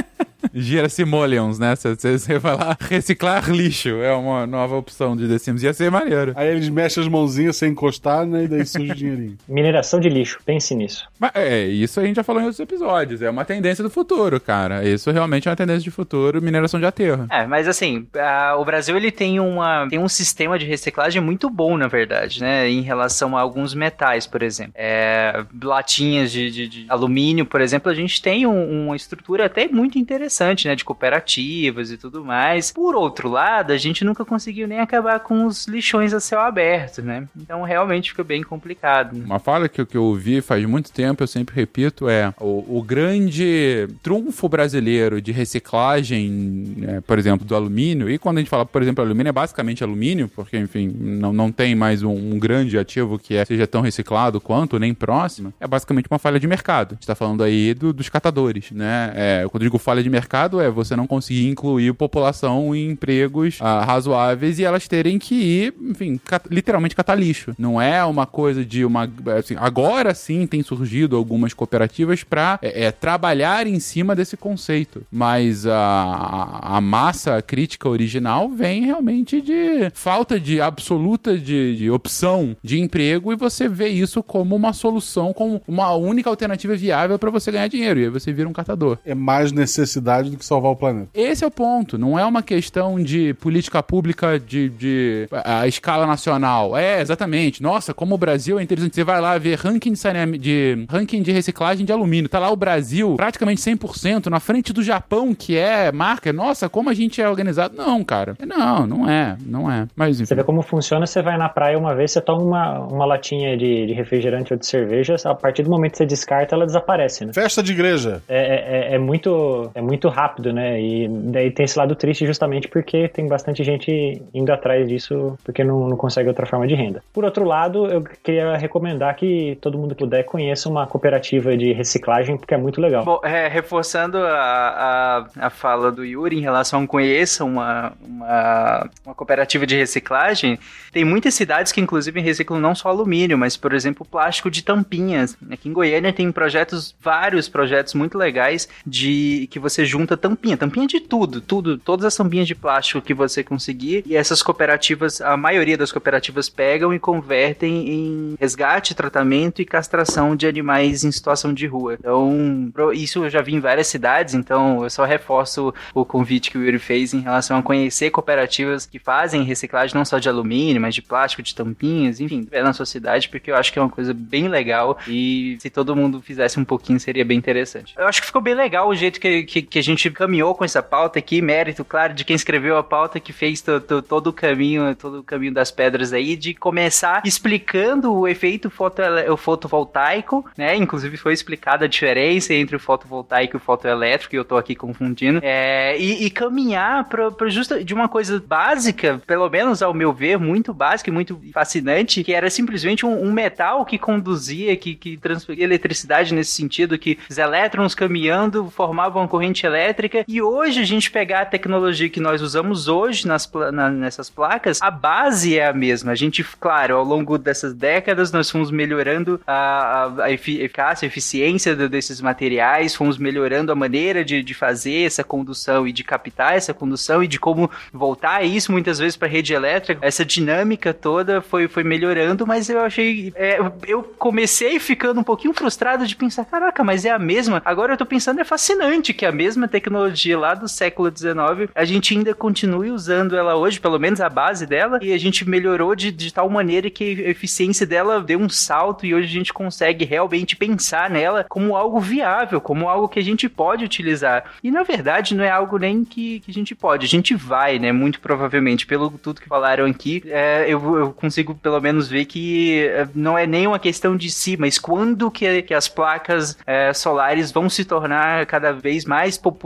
Gira Simoleons, né? Você vai lá <laughs> reciclar lixo. É uma nova opção de The Sims. Ia ser maneiro. Aí eles mexem as mãozinhas sem encostar, né? E daí surge o dinheirinho. <laughs> Mineração de lixo, pense nisso. Mas, é, isso a gente já falou em outros episódios. É uma tendência do futuro, cara. Isso realmente é uma tendência de futuro, mineração de aterro. É, mas assim, a, o Brasil ele tem, uma, tem um sistema de reciclagem muito bom, na verdade, né? Em relação a alguns metais, por exemplo. É, latinhas de, de, de alumínio, por exemplo, a gente tem um, uma estrutura até muito interessante, né? De cooperativas e tudo mais. Por outro lado, a gente nunca conseguiu nem acabar com os lixões a céu aberto, né? Então realmente fica bem complicado. Né? Uma fala que, que eu ouvi faz muito tempo, eu sempre repito, é o, o grande trunfo brasileiro de reciclagem, né, por exemplo, do alumínio, e quando a gente fala, por exemplo, alumínio, é basicamente alumínio, porque, enfim, não, não tem mais um, um grande ativo que é, seja tão reciclado quanto, nem próximo, é basicamente uma falha de mercado. A gente tá falando aí do, dos catadores, né? É, quando eu digo falha de mercado, é você não conseguir incluir população em empregos ah, razoáveis e elas terem que ir, enfim, cat literalmente catar lixo. Não é uma coisa de uma. Assim, agora sim tem surgido algumas cooperativas para é, é, trabalhar em cima desse conceito, mas a, a massa crítica original vem realmente de falta de absoluta de, de opção de emprego e você vê isso como uma solução, como uma única alternativa viável para você ganhar dinheiro. E aí você vira um catador. É mais necessidade do que salvar o planeta. Esse é o ponto. Não é uma questão de política pública de, de a, a escala nacional. É, exatamente. Nossa, como o Brasil é interessante. Você vai lá ver ranking de, saneam... de, ranking de reciclagem de alumínio. Tá lá o Brasil praticamente 100% na frente do Japão, que é marca. Nossa, como a gente é organizado. Não, cara. Não, não é. Não é. Mas enfim. Você vê como funciona, você vai na praia uma vez, você toma uma, uma latinha de, de refrigerante ou de cerveja, a partir do momento que você descarta, ela desaparece, né? Festa de igreja. É, é, é muito, é muito rápido, né? E daí tem esse lado triste justamente porque tem bastante gente indo atrás disso porque não, não consegue outra forma de renda. Por outro lado, eu queria recomendar que todo mundo que puder conheça uma cooperativa de reciclagem, porque é muito legal. Bom, é, reforçando a, a, a fala do Yuri em relação a conheça uma, uma, uma cooperativa de reciclagem, tem muitas cidades que inclusive reciclam não só alumínio, mas por exemplo plástico de tampinhas. Aqui em Goiânia tem projetos, vários projetos muito legais de que você junta tampinha, tampinha de tudo, tudo, todas as tampinhas de plástico que você conseguir e essas cooperativas, a maioria das cooperativas pegam e convertem em resgate, tratamento e castração de animais em situação de rua. Então, isso eu já vi em várias cidades, então eu só reforço o convite que o Yuri fez em relação a conhecer cooperativas que fazem reciclagem não só de alumínio, mas de plástico, de tampinhas, enfim, na sua cidade, porque eu acho que é uma coisa bem legal e se todo mundo fizesse um pouquinho seria bem interessante. Eu acho que ficou bem legal o jeito que, que, que a gente gente caminhou com essa pauta aqui, mérito, claro, de quem escreveu a pauta, que fez to, to, todo o caminho, todo o caminho das pedras aí, de começar explicando o efeito foto, o fotovoltaico, né? Inclusive foi explicada a diferença entre o fotovoltaico e o fotoelétrico, e eu tô aqui confundindo, é, e, e caminhar para justo de uma coisa básica, pelo menos ao meu ver, muito básica e muito fascinante, que era simplesmente um, um metal que conduzia, que, que transferia eletricidade nesse sentido, que os elétrons caminhando formavam corrente elétrica, e hoje a gente pegar a tecnologia que nós usamos hoje nas, na, nessas placas, a base é a mesma. A gente, claro, ao longo dessas décadas, nós fomos melhorando a, a, a eficácia, a eficiência desses materiais, fomos melhorando a maneira de, de fazer essa condução e de captar essa condução e de como voltar isso muitas vezes para rede elétrica. Essa dinâmica toda foi, foi melhorando, mas eu achei. É, eu comecei ficando um pouquinho frustrado de pensar: caraca, mas é a mesma. Agora eu tô pensando, é fascinante que a mesma tecnologia lá do século XIX, a gente ainda continue usando ela hoje, pelo menos a base dela, e a gente melhorou de, de tal maneira que a eficiência dela deu um salto e hoje a gente consegue realmente pensar nela como algo viável, como algo que a gente pode utilizar. E na verdade não é algo nem que, que a gente pode, a gente vai, né? Muito provavelmente, pelo tudo que falaram aqui, é, eu, eu, consigo pelo menos ver que é, não é nem uma questão de si, mas quando que, que as placas é, solares vão se tornar cada vez mais populares.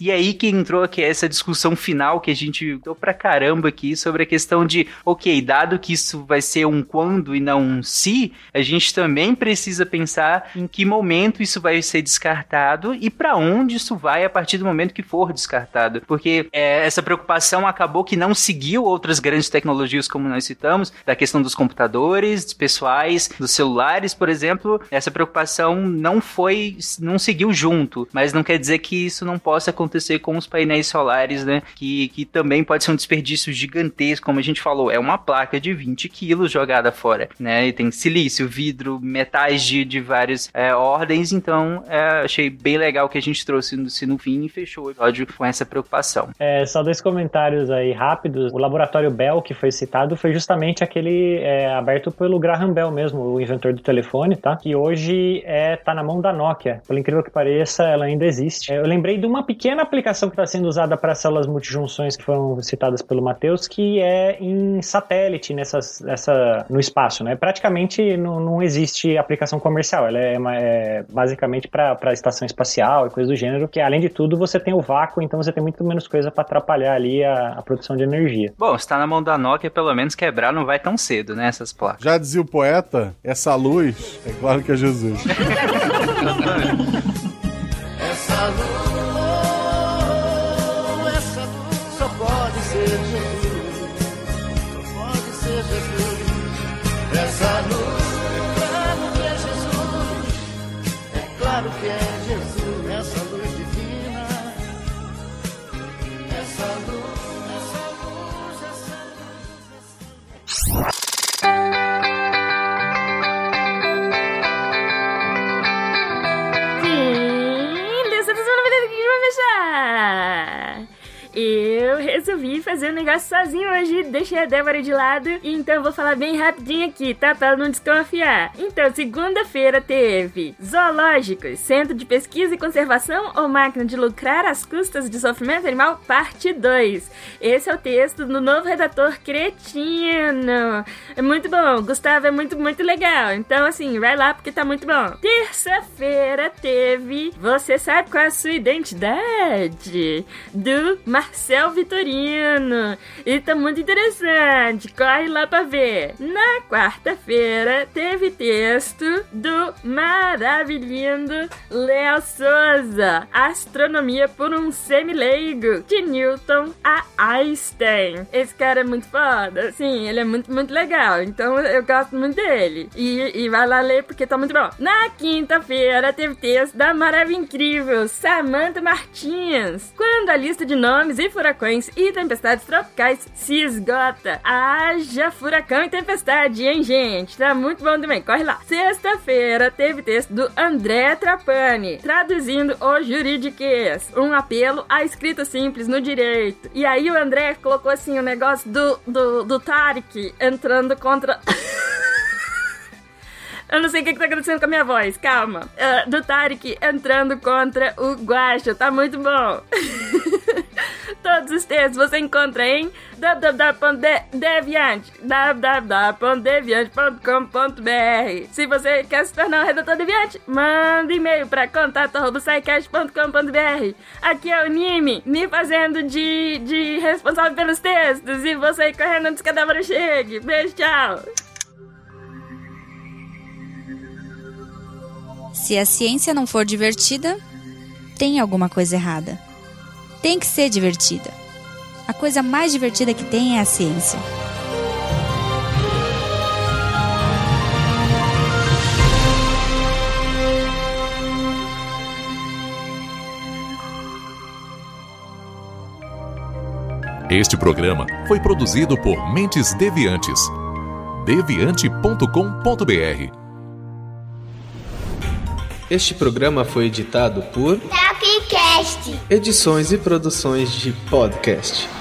E aí que entrou aqui essa discussão final que a gente deu pra caramba aqui sobre a questão de, ok, dado que isso vai ser um quando e não um se, a gente também precisa pensar em que momento isso vai ser descartado e para onde isso vai a partir do momento que for descartado. Porque é, essa preocupação acabou que não seguiu outras grandes tecnologias, como nós citamos, da questão dos computadores, dos pessoais, dos celulares, por exemplo. Essa preocupação não foi, não seguiu junto, mas não quer dizer que isso não possa acontecer com os painéis solares, né? Que, que também pode ser um desperdício gigantesco, como a gente falou, é uma placa de 20 quilos jogada fora, né? E tem silício, vidro, metais de, de várias é, ordens, então é, achei bem legal que a gente trouxe no, no fim e fechou o episódio com essa preocupação. É, só dois comentários aí rápidos. O laboratório Bell que foi citado foi justamente aquele é, aberto pelo Graham Bell mesmo, o inventor do telefone, tá? Que hoje é, tá na mão da Nokia. Pelo incrível que pareça, ela ainda existe. É, eu lembrei de uma pequena aplicação que está sendo usada para células multijunções que foram citadas pelo Matheus, que é em satélite, nessas, nessa, no espaço, né? Praticamente não, não existe aplicação comercial. Ela é, é basicamente para estação espacial e coisa do gênero, que além de tudo você tem o vácuo, então você tem muito menos coisa para atrapalhar ali a, a, produção de energia. Bom, se tá na mão da Nokia, pelo menos quebrar não vai tão cedo, né? Essas placas. Já dizia o poeta, essa luz, é claro que é Jesus. <laughs> Essa luz, resolvi fazer um negócio sozinho hoje, deixei a Débora de lado, e então vou falar bem rapidinho aqui, tá? Pra não desconfiar. Então, segunda-feira teve Zoológicos, Centro de Pesquisa e Conservação ou Máquina de Lucrar às Custas de Sofrimento Animal, parte 2. Esse é o texto do novo redator cretino. É muito bom, Gustavo é muito, muito legal. Então, assim, vai lá porque tá muito bom. Terça-feira teve Você Sabe Qual é a Sua Identidade? Do Marcel Vitorino. E tá muito interessante, corre lá pra ver. Na quarta-feira teve texto do maravilhindo Léo Souza, Astronomia por um Semileigo, de Newton a Einstein. Esse cara é muito foda, sim, ele é muito, muito legal, então eu gosto muito dele. E, e vai lá ler porque tá muito bom. Na quinta-feira teve texto da maravilha incrível Samantha Martins, quando a lista de nomes e furacões e tempestades tropicais se esgota. Haja furacão e tempestade, hein, gente? Tá muito bom também, corre lá. Sexta-feira teve texto do André Trapani, traduzindo o juridiquês. Um apelo à escrita simples no direito. E aí o André colocou assim o negócio do, do, do Tarek entrando contra. <laughs> Eu não sei o que, tá acontecendo com a minha voz, calma. Ah, do Tarek entrando contra o Guacha, tá muito bom. <laughs> Todos os textos você encontra em www.deviante www.deviante.com.br Se você quer se tornar um redator deviante, manda e-mail para contato.sicast.com.br Aqui é o Nime, me fazendo de, de responsável pelos textos e você correndo antes que a Débora chegue. Beijo, tchau! Se a ciência não for divertida, tem alguma coisa errada. Tem que ser divertida. A coisa mais divertida que tem é a ciência. Este programa foi produzido por Mentes Deviantes. deviante.com.br Este programa foi editado por Tapcast. Edições e Produções de Podcast.